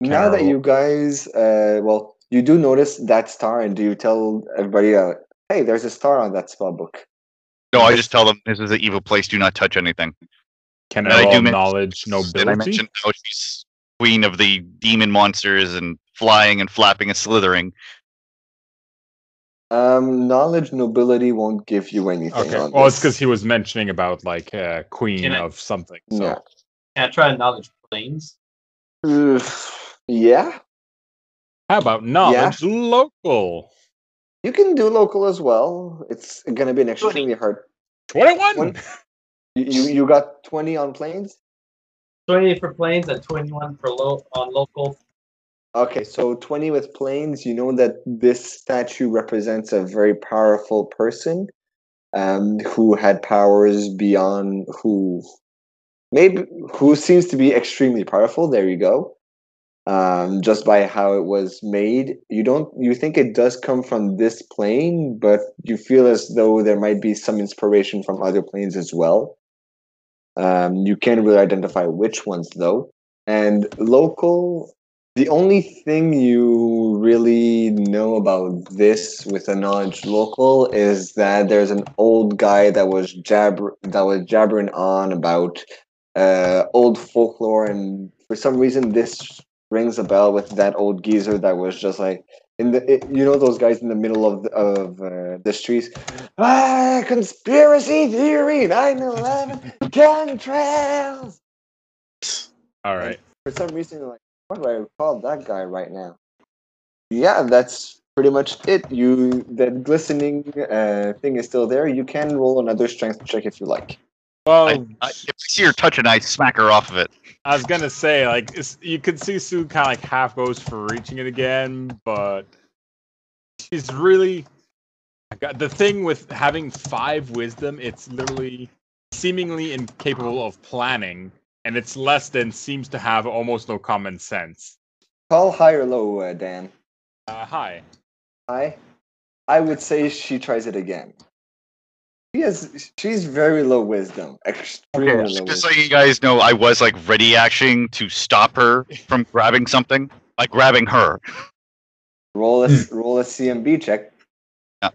now that you guys, uh, well, you do notice that star, and do you tell everybody, uh, hey, there's a star on that spellbook? No, I just tell them this is an evil place. Do not touch anything. Can And I I do roll men- knowledge And I nobility? mentioned how she's queen of the demon monsters and flying and flapping and slithering. Um, knowledge nobility won't give you anything. Okay. on Well, it's because he was mentioning about like uh, queen Can I- of something. So Yeah. Can I try knowledge planes? Ugh, yeah, how about knowledge local? you can do local as well. It's gonna be an extremely hard. Twenty-one. You you, got twenty on planes. 20 for planes and 21 for low on local. Okay, so 20 with planes, you know that this statue represents a very powerful person um, who had powers beyond who maybe who seems to be extremely powerful. There you go. Um, just by how it was made, you don't you think it does come from this plane, but you feel as though there might be some inspiration from other planes as well. Um, you can't really identify which ones though. And local, the only thing you really know about this with a knowledge local is that there's an old guy that was jabber that was jabbering on about uh, old folklore, and for some reason this rings a bell with that old geezer that was just like in the it, you know those guys in the middle of the, of uh, the streets. Ah, conspiracy theory, 9/11 chemtrails. All right. For some reason, like, what do I call that guy right now? Yeah, that's pretty much it. You that glistening uh, thing is still there. You can roll another strength check if you like. Well, I, I, if I see her touching, I smack her off of it. I was gonna say like it's, you could see Sue kind of like half goes for reaching it again, but she's really got the thing with having five wisdom. It's literally seemingly incapable of planning, and it's less than seems to have almost no common sense. Call high or low, uh, Dan. Uh, hi. High. I would say she tries it again. She has. She's very low wisdom. Extremely low. Just wisdom. so you guys know, I was like ready acting to stop her from grabbing something, like grabbing her. Roll a hmm. roll a CMB check. Yeah.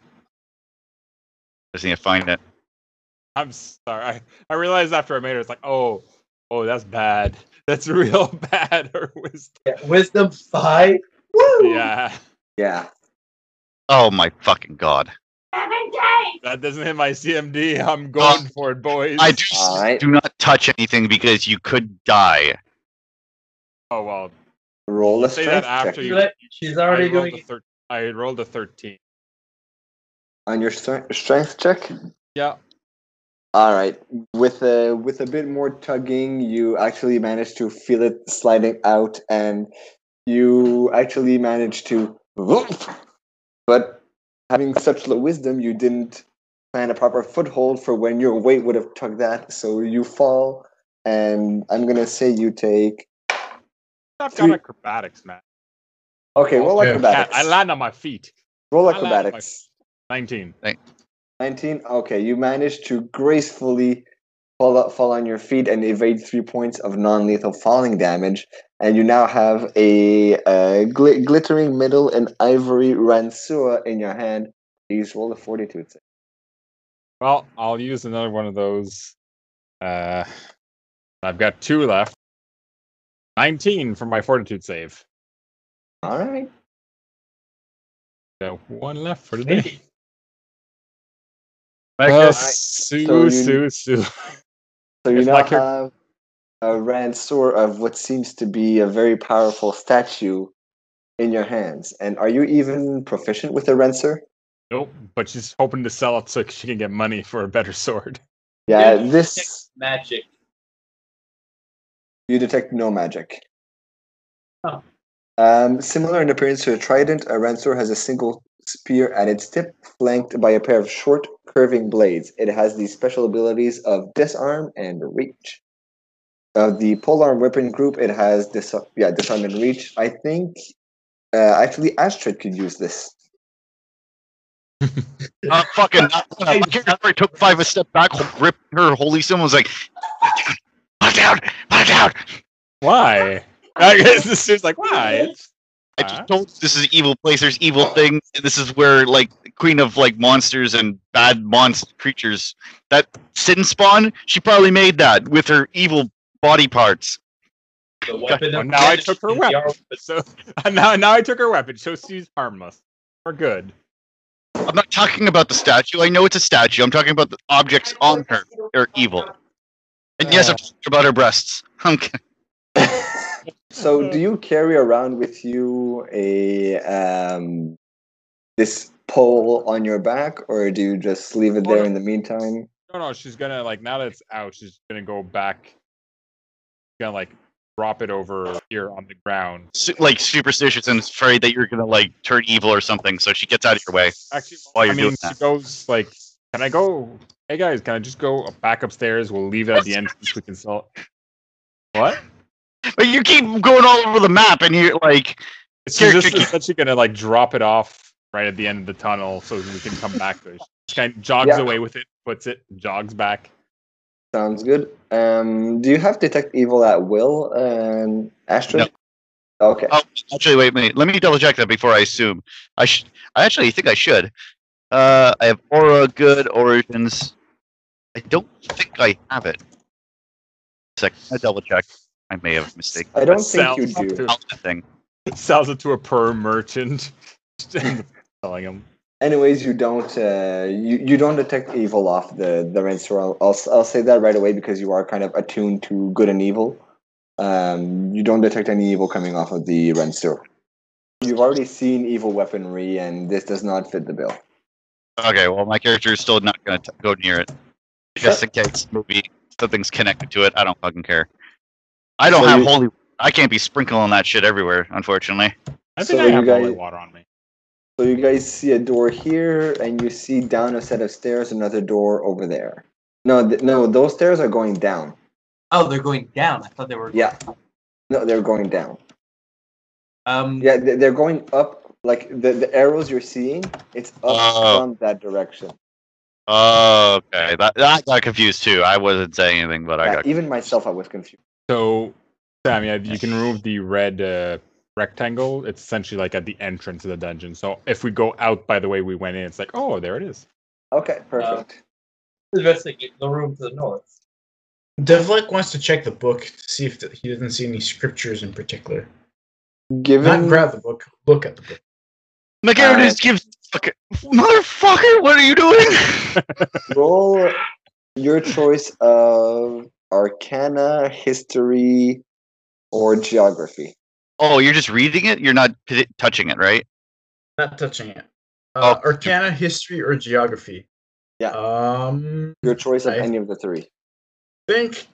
Just need to find it. I'm sorry. I, I realized after I made it, it's like, oh, oh, that's bad. That's real bad. Her wisdom. Yeah, wisdom 5. Woo! Yeah, Yeah. Oh my fucking god! That doesn't hit my CMD. I'm going um, for it, boys. I do All right. do not touch anything because you could die. Oh well. Roll a Say that strength after check you. She's already I doing thir- I rolled a thirteen. on your stre- strength check. Yeah. All right. With a with a bit more tugging, you actually manage to feel it sliding out, and you actually managed to. But having such low wisdom, you didn't plan a proper foothold for when your weight would have tugged that. So you fall, and I'm gonna say you take. I've got Three- acrobatics, man. Okay, roll Yeah. acrobatics. I land on my feet. roll I land on my acrobatics. 19. 19 okay you managed to gracefully fall, up, fall on your feet and evade three points of non-lethal falling damage and you now have a, uh gli- glittering middle and ivory ranseur in your hand please roll a fortitude save. Well, I'll use another one of those. Uh, I've got two left. 19 for my fortitude save. all right Got one left for today. Hey, I Uh, guess- Sue, so you- Sue, Sue. so you If now my have a ranseur of what seems to be a very powerful statue in your hands and are you even proficient with a ranseur Nope, but she's hoping to sell it so she can get money for a better sword. yeah Yeah, this magic. You detect no magic. Oh. Um, similar in appearance to a trident, a ranseur has a single spear at its tip, flanked by a pair of short, curving blades. It has the special abilities of disarm and reach. Of the polearm weapon group, it has this, yeah, disarm and reach. I think uh, actually Astrid could use this. Uh, fucking. Uh, my character took five a step back, ripped her holy symbol, was like, put it down, put it down. Why? I guess this is like, why? It's- I just told you this is an evil place. There's evil things. This is where like queen of like monsters and bad monster creatures. That sin spawn, she probably made that with her evil body parts. The weapon Well, now I took her weapon. arm- So now, now I took her weapon, so she's harmless. We're good. I'm not talking about the statue. I know it's a statue. I'm talking about the objects on her They're evil. And yes, I'm talking about her breasts. I'm kidding. so, do you carry around with you a um, this pole on your back, or do you just leave it there in the meantime? No, no, she's gonna like now that it's out, she's gonna go back. Gonna like drop it over here on the ground. Su- like superstitious and afraid that you're gonna like turn evil or something. So she gets out of your way. Actually, While you're mean, doing she that. goes like, "Can I go? Hey guys, can I just go back upstairs? We'll leave it at the entrance. We can sell." What? But you keep going all over the map, and you're like, She's Character just keep- essentially gonna like drop it off right at the end of the tunnel so we can come back to it. She kind of jogs Yeah. away with it, puts it, jogs back. Sounds good. Um, do you have detect evil at will, and Astrid? Okay. Oh, actually, wait, wait. Let me double check that before I assume. I should. I actually think I should. Uh, I have aura, good origins. I don't think I have it. Sec. I double check. I may have mistaken. I don't think you do. to- the thing. sells it to a per merchant. Selling them. Anyways, you don't uh, you, you don't detect evil off the the Ranseur. I'll, I'll I'll say that right away because you are kind of attuned to good and evil. Um, you don't detect any evil coming off of the Ranseur. You've already seen evil weaponry, and this does not fit the bill. Okay, well, my character is still not going to go near it. Just in case maybe something's connected to it. I don't fucking care. I don't So have you- holy. I can't be sprinkling that shit everywhere, unfortunately. I think So I have guys- holy water on me. So you guys see a door here, and you see down a set of stairs, another door over there. No, th- no, those stairs are going down. Oh, they're going down. I thought they were. Yeah, no, they're going down. Um. Yeah, they- they're going up. Like the the arrows you're seeing, it's up Oh. from that direction. Oh, okay. That, that got confused too. I wasn't saying anything, but I got. even myself, I was confused. So, Sam, yeah, you can remove the red uh, rectangle. It's essentially like at the entrance of the dungeon. So if we go out by the way we went in, it's like, oh, there it is. Okay, perfect. Investigate the room to the north. Devlak wants to check the book to see if th- he doesn't see any scriptures in particular. Not Given grab the book, look at the book. My character Uh, just gives. Okay, motherfucker, what are you doing? roll your choice of Arcana, History, or Geography. Oh, you're just reading it. You're not p- touching it, right? Not touching it. Uh, Oh. Arcana, history, or geography. Yeah. Um, Your choice of I- any of the three. think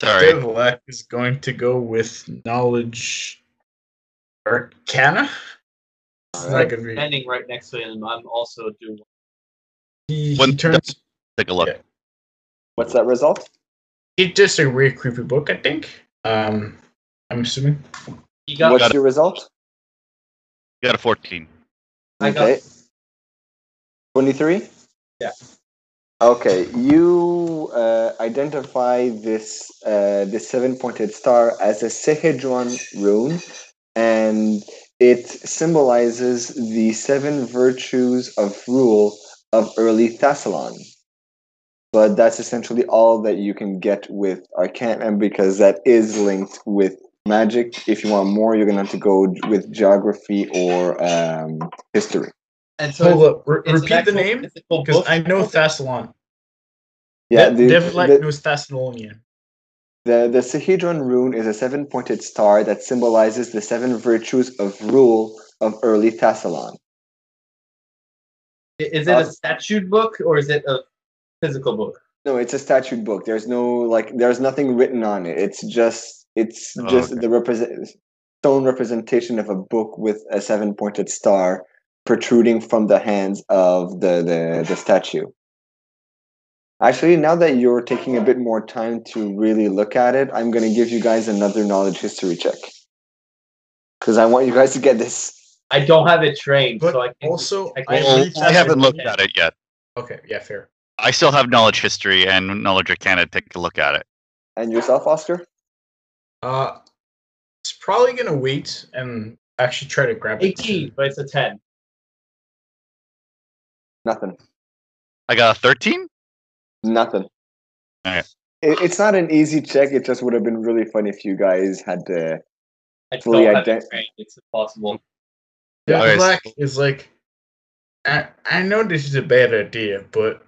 Sorry. Devlak is going to go with knowledge. Arcana. It's not gonna be. Standing right next to him, I'm also doing. He, he When- turns. Take a look. Yeah. What's that result? It's just a weird, creepy book, I think. Um, I'm assuming. He got. What's got it. your result? You got a 14. I got. Okay. 23? Yeah. Okay, you uh, identify this uh, this seven pointed star as a Sihedron rune, and it symbolizes the seven virtues of rule of early Thassilon. But that's essentially all that you can get with Arcana because that is linked with magic. If you want more, you're gonna have to go with geography or um, history. And so Hold up. Re- it's an repeat the name because. I know Thassilon. Yeah, De- the, Devlak the, knows Thassilonian. The the Sihedron rune is a seven pointed star that symbolizes the seven virtues of rule of early Thassilon. I- Is it a statute book or is it a physical book? No, it's a statute book. There's no like there's nothing written on it. It's just it's Oh, just okay. the represent stone representation of a book with a seven pointed star protruding from the hands of the, the, the statue. Actually, now that you're taking a bit more time to really look at it, I'm gonna give you guys another knowledge history check. Because I want you guys to get this. I don't have it trained, But so I can also, I I can't Well, I haven't looked at it yet. Okay, yeah, fair. I still have knowledge history and knowledge arcana. Take a look at it. And yourself, Oscar? Uh, it's probably gonna wait and actually try to grab it. 18, but it's a 10. Nothing. I got a 13. Nothing. Alright. It, it's not an easy check. It just would have been really fun if you guys had to. I Fully don't have ident- it trained. It's impossible. Yeah, Okay, Black is like, I, I know this is a bad idea, but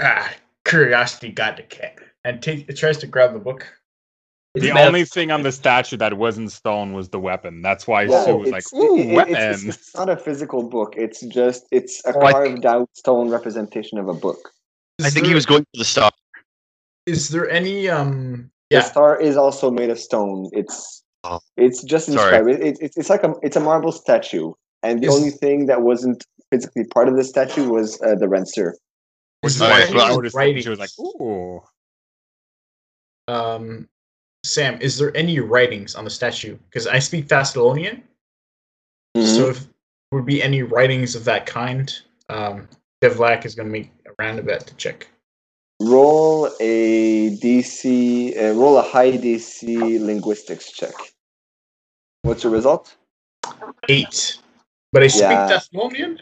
ah, curiosity got the cat, and take it tries to grab the book. It's The made of- only thing on the statue that wasn't stone was the weapon. That's why Yeah, Sue was like, "Ooh, it- it- weapon!" It's, it's, it's not a physical book. It's just it's a Oh, I carved out stone representation of a book. I Is think he was going for the star. Is there any um? The Yeah, star is also made of stone. It's Oh. it's just Sorry. inscribed. It, it, it's like a it's a marble statue, and the Is- only thing that wasn't physically part of the statue was uh, the ranseur. Which is why there right, any well, I noticed she was like, writings? "Ooh." Um, Sam, is there any writings on the statue? Because I speak Thassilonian, Mm-hmm. so if there would be any writings of that kind, um, Devlak is gonna make a roundabout to check. Roll a DC. Uh, roll a high DC linguistics check. What's your result? Eight, but I speak Yeah. Thassilonian.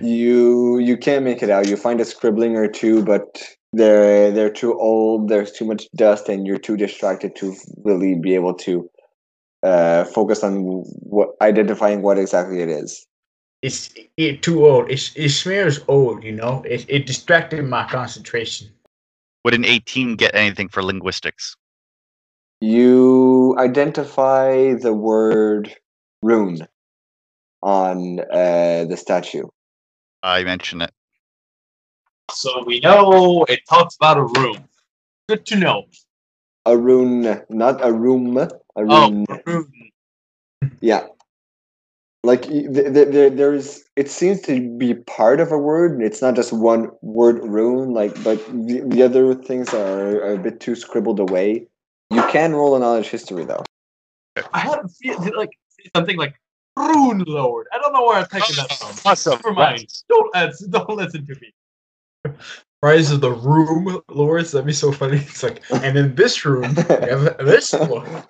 You you can't make it out. You find a scribbling or two, but they're they're too old. There's too much dust, and you're too distracted to really be able to uh, focus on what identifying what exactly it is. It's it, too old. It's, it smells old, you know. It, it distracted my concentration. Would an 18 get anything for linguistics? You identify the word rune on uh, the statue. I mention it. So we know it talks about a room. Good to know. A rune, not a room. A Oh, rune. a room. Yeah. Like y- th- th- there, there's, it seems to be part of a word. It's not just one word rune. Like, but the, the other things are, are a bit too scribbled away. You can roll a knowledge history though. I had a feel like something like Rune Lord. I don't know where I'm taking that oh, from. Awesome. Never mind. Don't answer, don't listen to me. Rise of the Room Lords. That'd be so funny. It's like, and in this room, we have this one.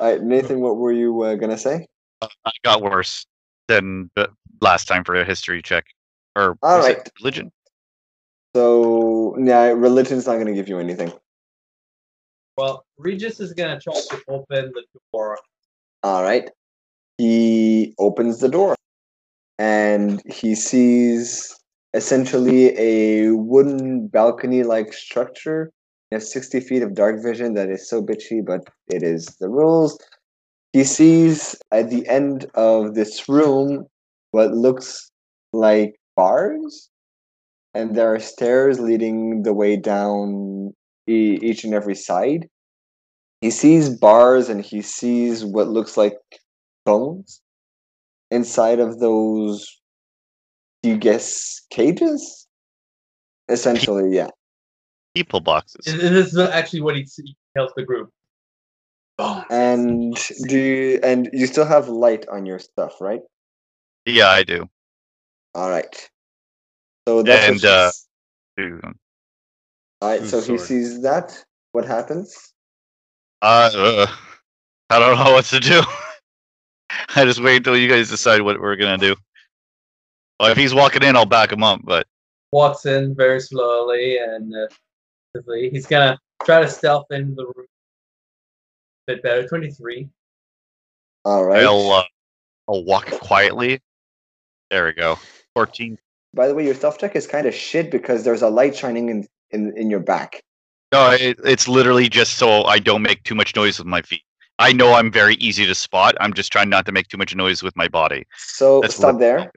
All right, Nathan, what were you uh, gonna say? I got worse than the last time for a history check. Or All was it right. religion? So, yeah, religion's not gonna give you anything. Well, Regis is gonna try to open the door. All right. He opens the door and he sees essentially a wooden balcony like structure. He has 60 feet of dark vision that is so bitchy, but it is the rules. He sees at the end of this room what looks like bars, and there are stairs leading the way down e- each and every side he sees bars and he sees what looks like bones inside of those. Do you guess cages? Essentially, yeah. People boxes. This is actually what he he tells the group. Oh, And do you, and you still have light on your stuff, right? Yeah, I do. All right. So that's And, uh, she's- all right. Whose So he sees that. What happens? Uh, uh, I don't know what to do. I just wait until you guys decide what we're gonna do. Well, if he's walking in, I'll back him up. But walks in very slowly and uh, he's gonna try to stealth into the room. a bit better. Twenty three. All right. I'll uh, I'll walk quietly. There we go. Fourteen. By the way, your stealth check is kind of shit because there's a light shining in in, in your back. No, it, it's literally just so I don't make too much noise with my feet. I know I'm very easy to spot. I'm just trying not to make too much noise with my body. So That's stop there.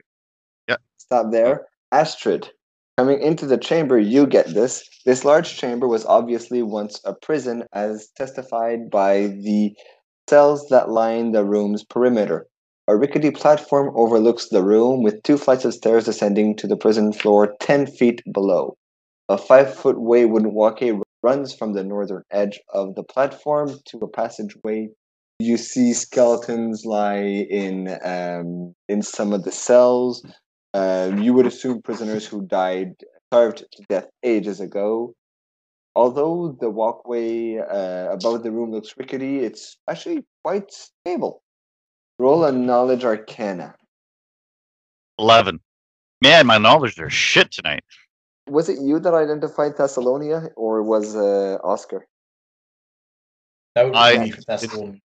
Yeah. Stop there. Astrid, coming into the chamber, you get this. This large chamber was obviously once a prison, as testified by the cells that line the room's perimeter. A rickety platform overlooks the room with two flights of stairs ascending to the prison floor 10 feet below. A five foot way wooden walkway runs from the northern edge of the platform to a passageway you see skeletons lie in um, in some of the cells. Um, you would assume prisoners who died starved to death ages ago. Although the walkway uh, above the room looks rickety, it's actually quite stable. Roll a knowledge arcana. Eleven. Man, my knowledge are shit tonight. Was it you that identified Thassilonian, or was uh, Oscar? That would be I- nice if that's the one.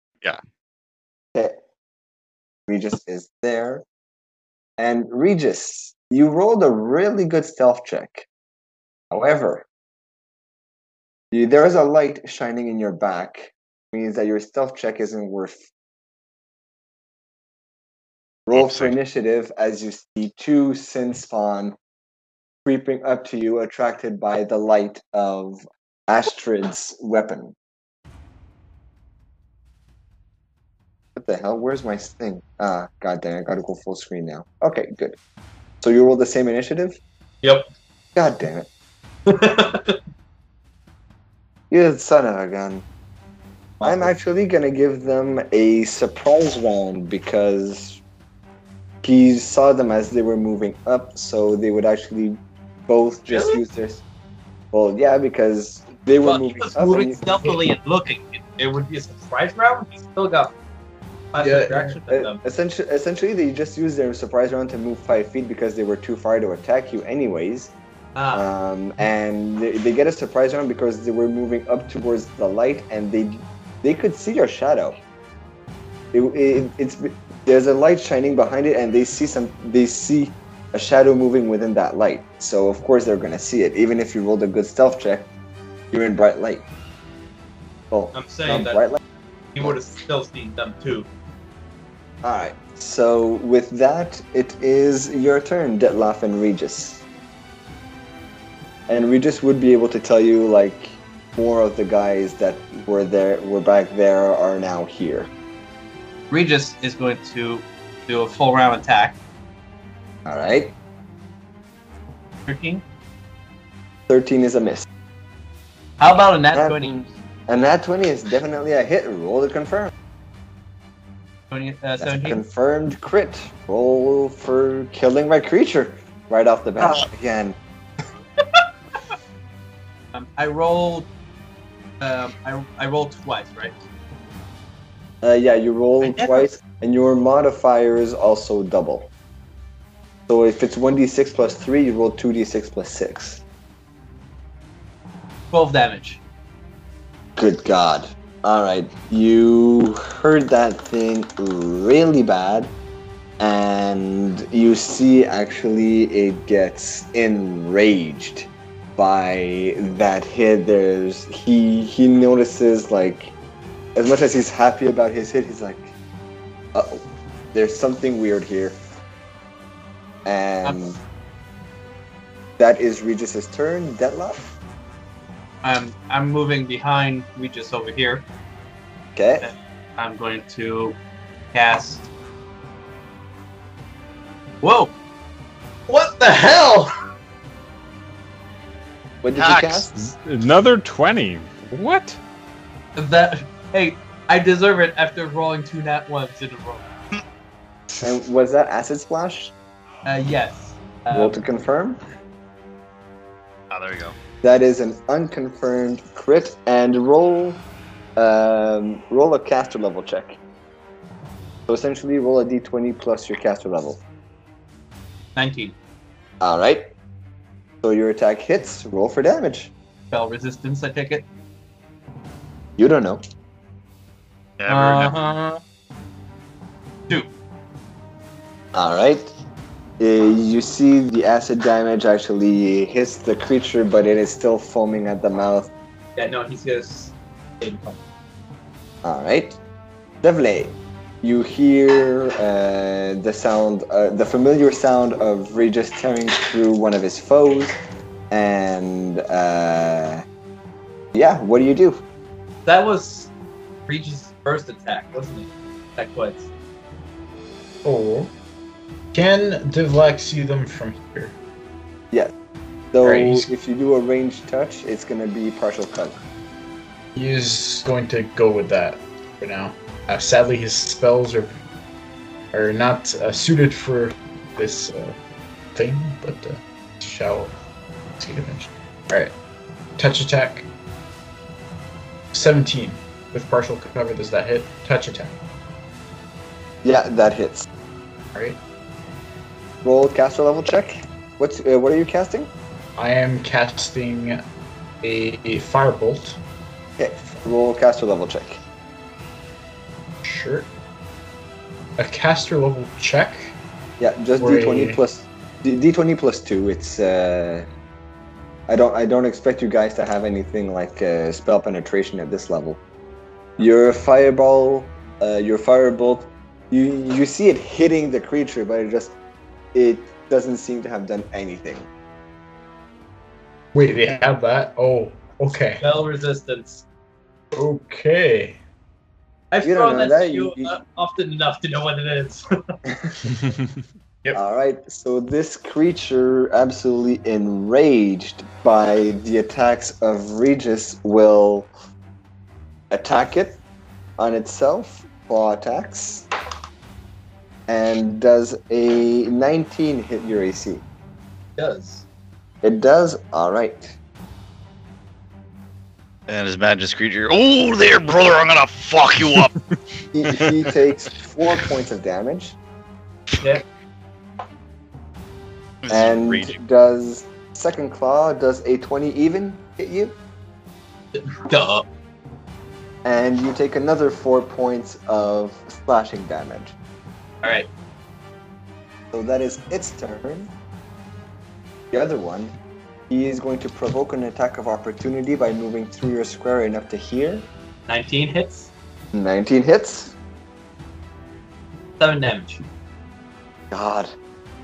Okay. Regis is there. And Regis, you rolled a really good stealth check. However, you, there is a light shining in your back, means that your stealth check isn't worth. Roll for Oopsie. initiative as you see two sin spawn creeping up to you, attracted by the light of Astrid's weapon. What the hell? Where's my thing? Ah, god damn, I gotta go full screen now. Okay, good. So you roll the same initiative? Yep. God damn it. You son of a gun. I'm actually gonna give them a surprise round because he saw them as they were moving up, so they would actually both just Really? use their. Well, yeah, because they were Well, he moving was moving and stealthily and looking. It, it would be a surprise round. He still got five Yeah, interactions Uh, them. essentially, essentially, they just used their surprise round to move five feet because they were too far to attack you, anyways. Ah, Um, and they, they get a surprise round because they were moving up towards the light, and they they could see your shadow. It, it, it's there's a light shining behind it, and they see some they see a shadow moving within that light. So of course they're gonna see it, even if you rolled a good stealth check. You're in bright light. Oh, I'm saying that bright light. he would have still seen them too. All right. So with that, it is your turn, Detlaf and Regis. And Regis would be able to tell you like more of the guys that were there, were back there, are now here. Regis is going to do a full round attack. All right. 13. Thirteen is a miss. How about a nat Nat- 20? And that twenty is definitely a hit. Roll to confirm. 20 uh, That's a 17? confirmed crit. Roll for killing my creature right off the bat Ah. again. Um, I rolled. Um, I, I rolled twice, right? Uh, yeah, you roll twice, and your modifier is also double. So if it's 1d6 plus 3, you roll 2d6 plus 6. 12 damage. Good God. Alright, you heard that thing really bad, and you see actually it gets enraged by that hit. There's he he notices like as much as he's happy about his hit, he's like, uh oh, there's something weird here. And that is Regis's turn. Detlef? I'm I'm moving behind Regis over here. Okay. I'm going to cast. Whoa! What the hell? What did you cast? Another 20. What? That hey, I deserve it after rolling two nat ones in a row. And was that acid splash? Uh, yes. Roll Um, to confirm. Oh, there you go. That is an unconfirmed crit and roll um, roll a caster level check. So essentially roll a d20 plus your caster level. 19. Alright. So your attack hits, roll for damage. Spell resistance, I take it. You don't know. Never, never. Uh-huh. Two. Alright. Uh, you see the acid damage actually hits the creature, but it is still foaming at the mouth. Yeah, no, he's gonna s- income. Alright. Devlak, you hear uh, the sound, uh, the familiar sound of Regis tearing through one of his foes. And uh, yeah, what do you do? That was Regis' first attack, wasn't it? Attack twice. Oh. Can Devlak see them from here? So Alright, he's- if you do a range touch, it's going to be partial cut. He's going to go with that for now. Uh, sadly, his spells are are not uh, suited for this uh, thing, but uh, shall take advantage. All right, touch attack. Seventeen with partial cover. Does that hit? Touch attack. Yeah, that hits. All right. Roll caster level check. What's uh, what are you casting? I am casting a, a firebolt. Okay, roll caster level check. Sure. A caster level check. Yeah, just d20 a- plus d- d20 plus two. It's uh, I don't I don't expect you guys to have anything like uh, spell penetration at this level. Your fireball, uh, your firebolt, you you see it hitting the creature, but it just it doesn't seem to have done anything. Wait, they have that? Oh, okay. Spell resistance. Okay. I've You don't thrown know that, that, to you- you you- uh, often enough to know what it is. Yep. All right, so this creature, absolutely enraged by the attacks of Regis, will attack it on itself, claw attacks, and does a 19 hit your AC. does. It does. All right. And his magic creature. Oh, there, brother! I'm gonna fuck you up. He, he takes four points of damage This is and does second claw does a 20 even hit you, Duh. and you take another four points of slashing damage. All right. So that is its turn. The other one, he is going to provoke an attack of opportunity by moving through your square and up to here. 19 hits, 19 hits. seven damage, God.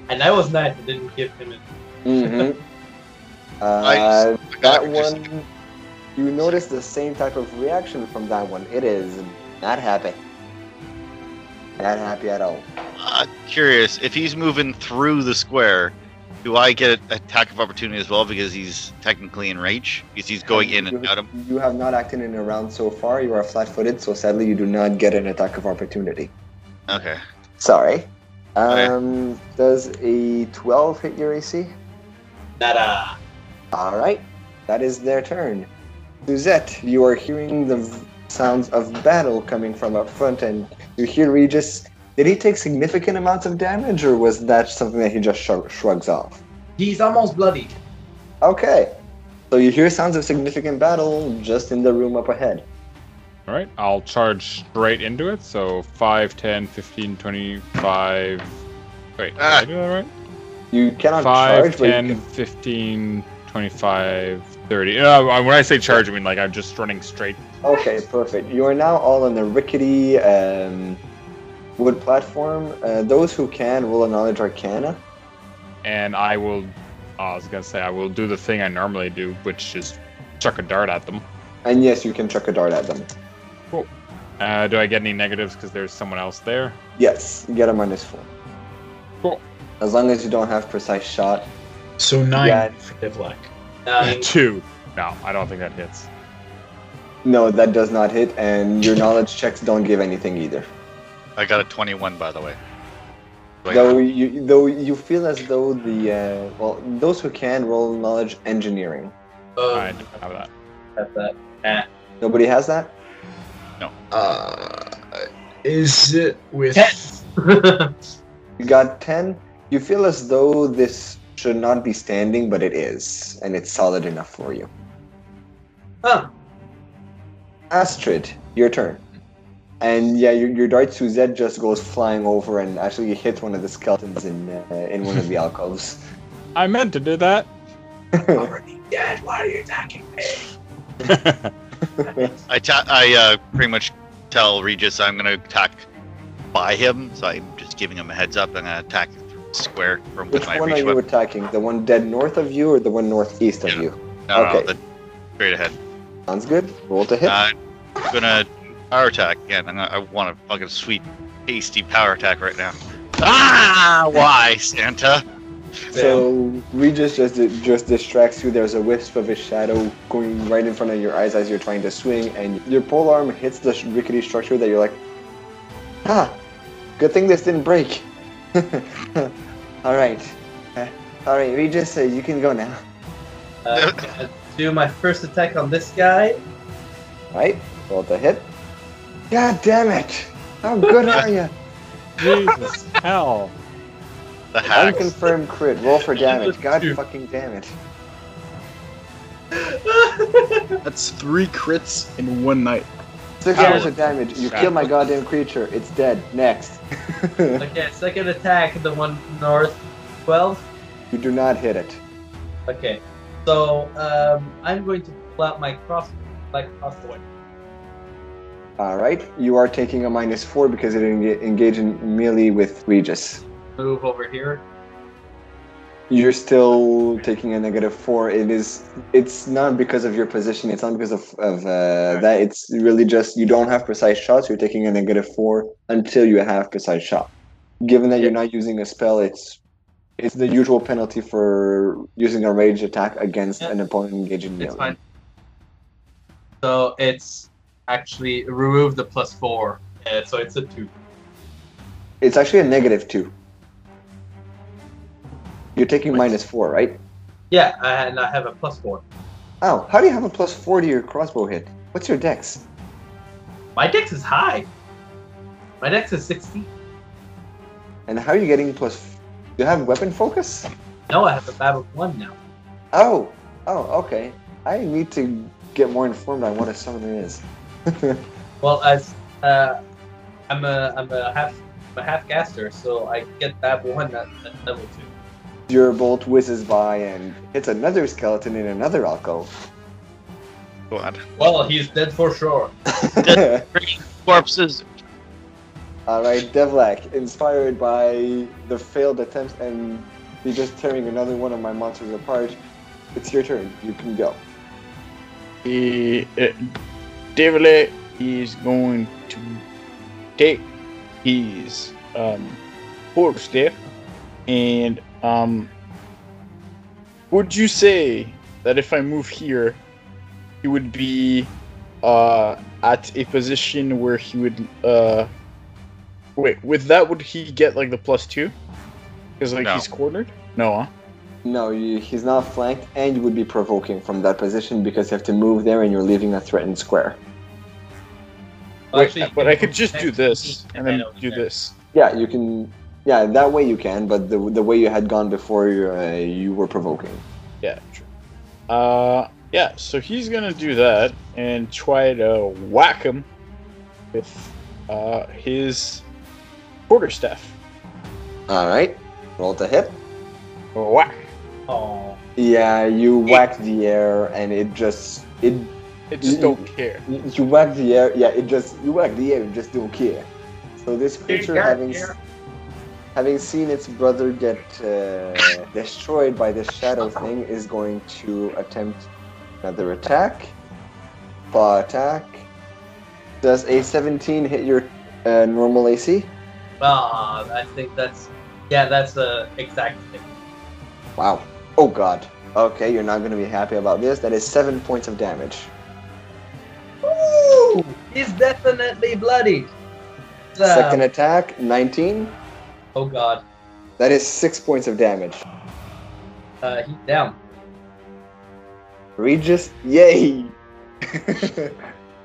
and I was nice. I didn't give him it. Mm-hmm. uh, Nice. that one, you notice the same type of reaction from that one. It is not happy. Not happy at all. Uh, curious if he's moving through the square. Do I get an attack of opportunity as well because he's technically in range? Because he's going in and You- out of. You have not acted in a round so far. You are flat-footed, so sadly you do not get an attack of opportunity. Okay. Sorry. Okay. Um, does a 12 hit your AC? Nada. All right, that is their turn. Suzette, you are hearing the sounds of battle coming from up front, and you hear Regis. Did he take significant amounts of damage, or was that something that he just shrug- shrugs off? He's almost bloody. Okay, so you hear sounds of significant battle just in the room up ahead. All right, I'll charge straight into it. So 5, 10, 15, 25. Wait, did Ah. I do that right? You cannot 5, charge, but you 10, can 15, 25, 30. Uh, when I say charge, I mean like I'm just running straight. Okay, perfect. You are now all on the rickety um, wood platform. Uh, those who can roll a knowledge arcana. And I will, uh, I was going to say, I will do the thing I normally do, which is chuck a dart at them. And yes, you can chuck a dart at them. Uh, do I get any negatives because there's someone else there? Yes, you get a minus four. Cool. As long as you don't have precise shot. So nine Yeah. for Devlak. Nine. Two. No, I don't think that hits. No, that does not hit, and your knowledge checks don't give anything either. I got a 21, by the way. Wait, Though you, though you feel as though the uh, well, those who can roll knowledge engineering. Oh, I don't have that. have that. Nah. Nobody has that. No. Uh, is it with? Ten. You got ten. You feel as though this should not be standing, but it is, and it's solid enough for you. Huh. Astrid, your turn. And yeah, your, your dart Suzette just goes flying over and actually hits one of the skeletons in uh, in one of the alcoves. I meant to do that. Already dead. Why are you attacking me? I ta- I uh, pretty much tell Regis I'm gonna attack by him, so I'm just giving him a heads up. I'm gonna attack square from Which my one are you weapon. attacking? The one dead north of you, or the one northeast of Yeah. you? No, okay. no, the, straight ahead. Sounds good. Roll to hit. Uh, I'm gonna power attack again. Gonna, I want a fucking sweet, tasty power attack right now. Ah! Why, Santa? So Regis just just distracts you. There's a wisp of a shadow going right in front of your eyes as you're trying to swing, and your pole arm hits the rickety structure that you're like, ah, good thing this didn't break. all right, uh, all right, Regis, uh, you can go now. Uh, do my first attack on this guy. All right, roll the hit. God damn it! How good are you? Jesus hell. The hacks. Unconfirmed crit. Roll for damage. God Two. fucking damn it. That's three crits in one night. Six hours of damage. You kill my goddamn creature. It's dead. Next. okay, second attack, the one north, twelve. you do not hit it. Okay, so um, I'm going to pull out my cross, like crossbow. All right. You are taking a minus four because it enga- engage in melee with Regis. Move over here. You're still taking a negative four. It is. It's not because of your position. It's not because of, of uh, that. It's really just you don't have precise shots. You're taking a negative four until you have precise shot. Given that you're not using a spell, it's it's the usual penalty for using a ranged attack against Yeah. an opponent engaging melee. It's fine. So it's actually remove the plus four, uh, so it's a two. It's actually a negative two. You're taking minus four, right? Yeah, and I have a plus four. Oh, how do you have a plus four to your crossbow hit? What's your dex? My dex is high. My dex is sixty. And how are you getting plus? f- Do you have weapon focus? No, I have a battle one now. Oh, oh, okay. I need to get more informed on what a summoner is. Well, as uh, I'm a I'm a half I'm a half caster, so I get that one at, at level two. Your bolt whizzes by and hits another skeleton in another alcove. God. Well, he's dead for sure. Dead corpses. All right, Devlak, inspired by the failed attempts and me just tearing another one of my monsters apart, it's your turn. You can go. He, uh, Devlak is going to take his um, quarterstaff and um. Would you say that if I move here, he would be uh at a position where he would uh wait with that would he get like the plus two? Because like No. he's cornered. No, huh? No, you, he's not flanked, and you would be provoking from that position because you have to move there and you're leaving a threatened square. Well, Wait, actually, but I could just do this and then over do there. this. Yeah, you can. Yeah, that way you can, but the the way you had gone before, you, uh, you were provoking. Yeah, true. Uh, yeah. So he's gonna do that and try to whack him with uh his quarterstaff. All right, roll to hit. Whack! Oh, Yeah, you whack the air, and it just it It just You- don't care. you you whack the air. Yeah, it just you whack the air, and just don't care. So this creature, having here. Having seen its brother get uh, destroyed by this shadow thing, is going to attempt another attack. Claw attack. Does a 17 hit your uh, normal AC? Ah, I think that's yeah, that's the exact thing. Wow. Oh god. Okay, you're not going to be happy about this. That is seven points of damage. Ooh, he's definitely bloody. Second attack, 19. Oh god, That is six points of damage. uh, he's down. Regis, yay! Regis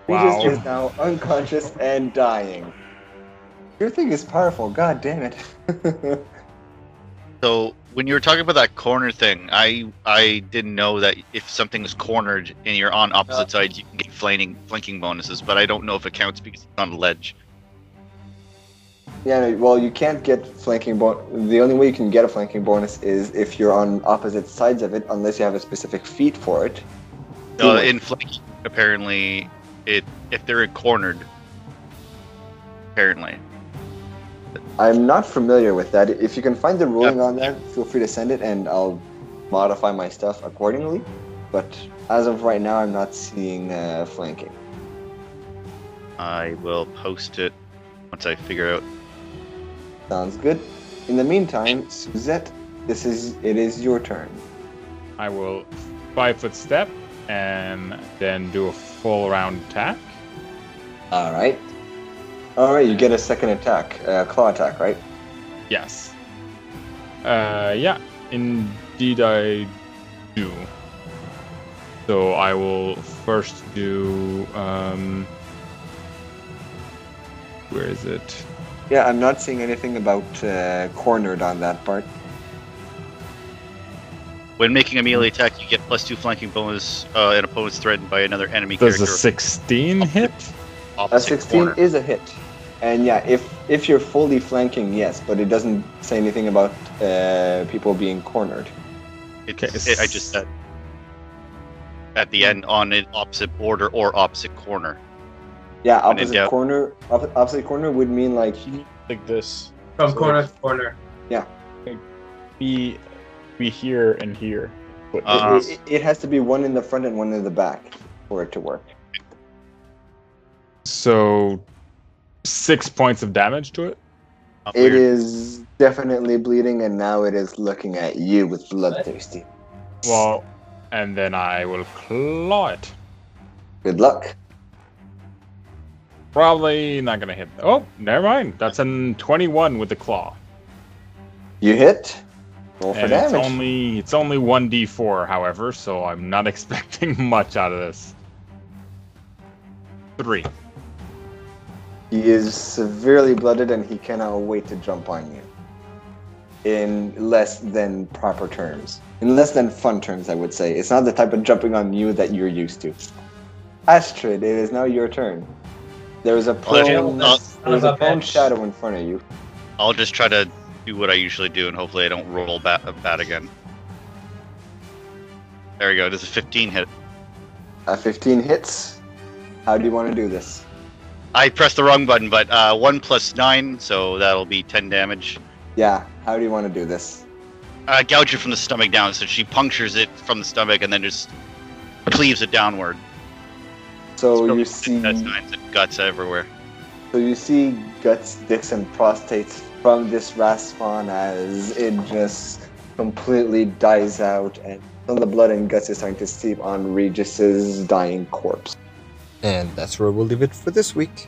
Wow. is now unconscious and dying. Your thing is powerful, god damn it. So when you were talking about that corner thing, I I didn't know that if something is cornered and you're on opposite Yeah. sides, you can get flanking flanking bonuses. But I don't know if it counts because it's on a ledge. Yeah, well, you can't get flanking bon- The only way you can get a flanking bonus is if you're on opposite sides of it, unless you have a specific feat for it. Uh, Yeah. in flanking, apparently, it if they're cornered, apparently. I'm not familiar with that. If you can find the ruling on that, feel free to send it and I'll modify my stuff accordingly. But as of right now, I'm not seeing uh, flanking. I will post it once I figure out. Sounds good. In the meantime, Suzette, this is it is your turn. I will five foot step and then do a full round attack. All right. All right, you get a second attack, uh, claw attack, right? Yes. Uh, yeah, indeed I do. So I will first do. Um, where is it? Yeah, I'm not seeing anything about uh, cornered on that part. When making a melee attack, you get plus two flanking bonus. Uh, an opponent's threatened by another enemy Does a character. 16 hit? A 16 corner. is a hit. And yeah, if if you're fully flanking, yes, but it doesn't say anything about uh, people being cornered. It's, it, I just said at the end on an opposite border or opposite corner. Yeah, opposite doubt. corner. Op- opposite corner would mean like Like this. From So corner to corner. Yeah. Be be here and here. But Uh, it, it, it has to be one in the front and one in the back for it to work. So six points of damage to it. Not It weird. is definitely bleeding, and now it is looking at you with bloodthirsty. Well, and then I will claw it. Good luck. Probably not gonna hit. Oh, never mind. That's an 21 with the claw. You hit. Roll for and damage. it's only it's only 1d4, however, so I'm not expecting much out of this. Three. He is severely blooded, and he cannot wait to jump on you. In less than proper terms, in less than fun terms, I would say. It's not the type of jumping on you that you're used to. Astrid, it is now your turn. There is a Well, if- prone, uh, there is a son a prone shadow in front of you. I'll just try to do what I usually do, and hopefully I don't roll bad, bad again. There we go. This is 15 hit. A 15 hits. How do you want to do this? I pressed the wrong button, but uh, one plus nine, so that'll be 10 damage. Yeah, how do you want to do this? Uh, gouge it from the stomach down, so she punctures it from the stomach and then just cleaves it downward. So you see, nines and guts everywhere. so you see guts, dicks, and prostates from this wrath spawn as it just completely dies out, and some of the blood and guts is starting to seep on Regis's dying corpse. And that's where we'll leave it for this week.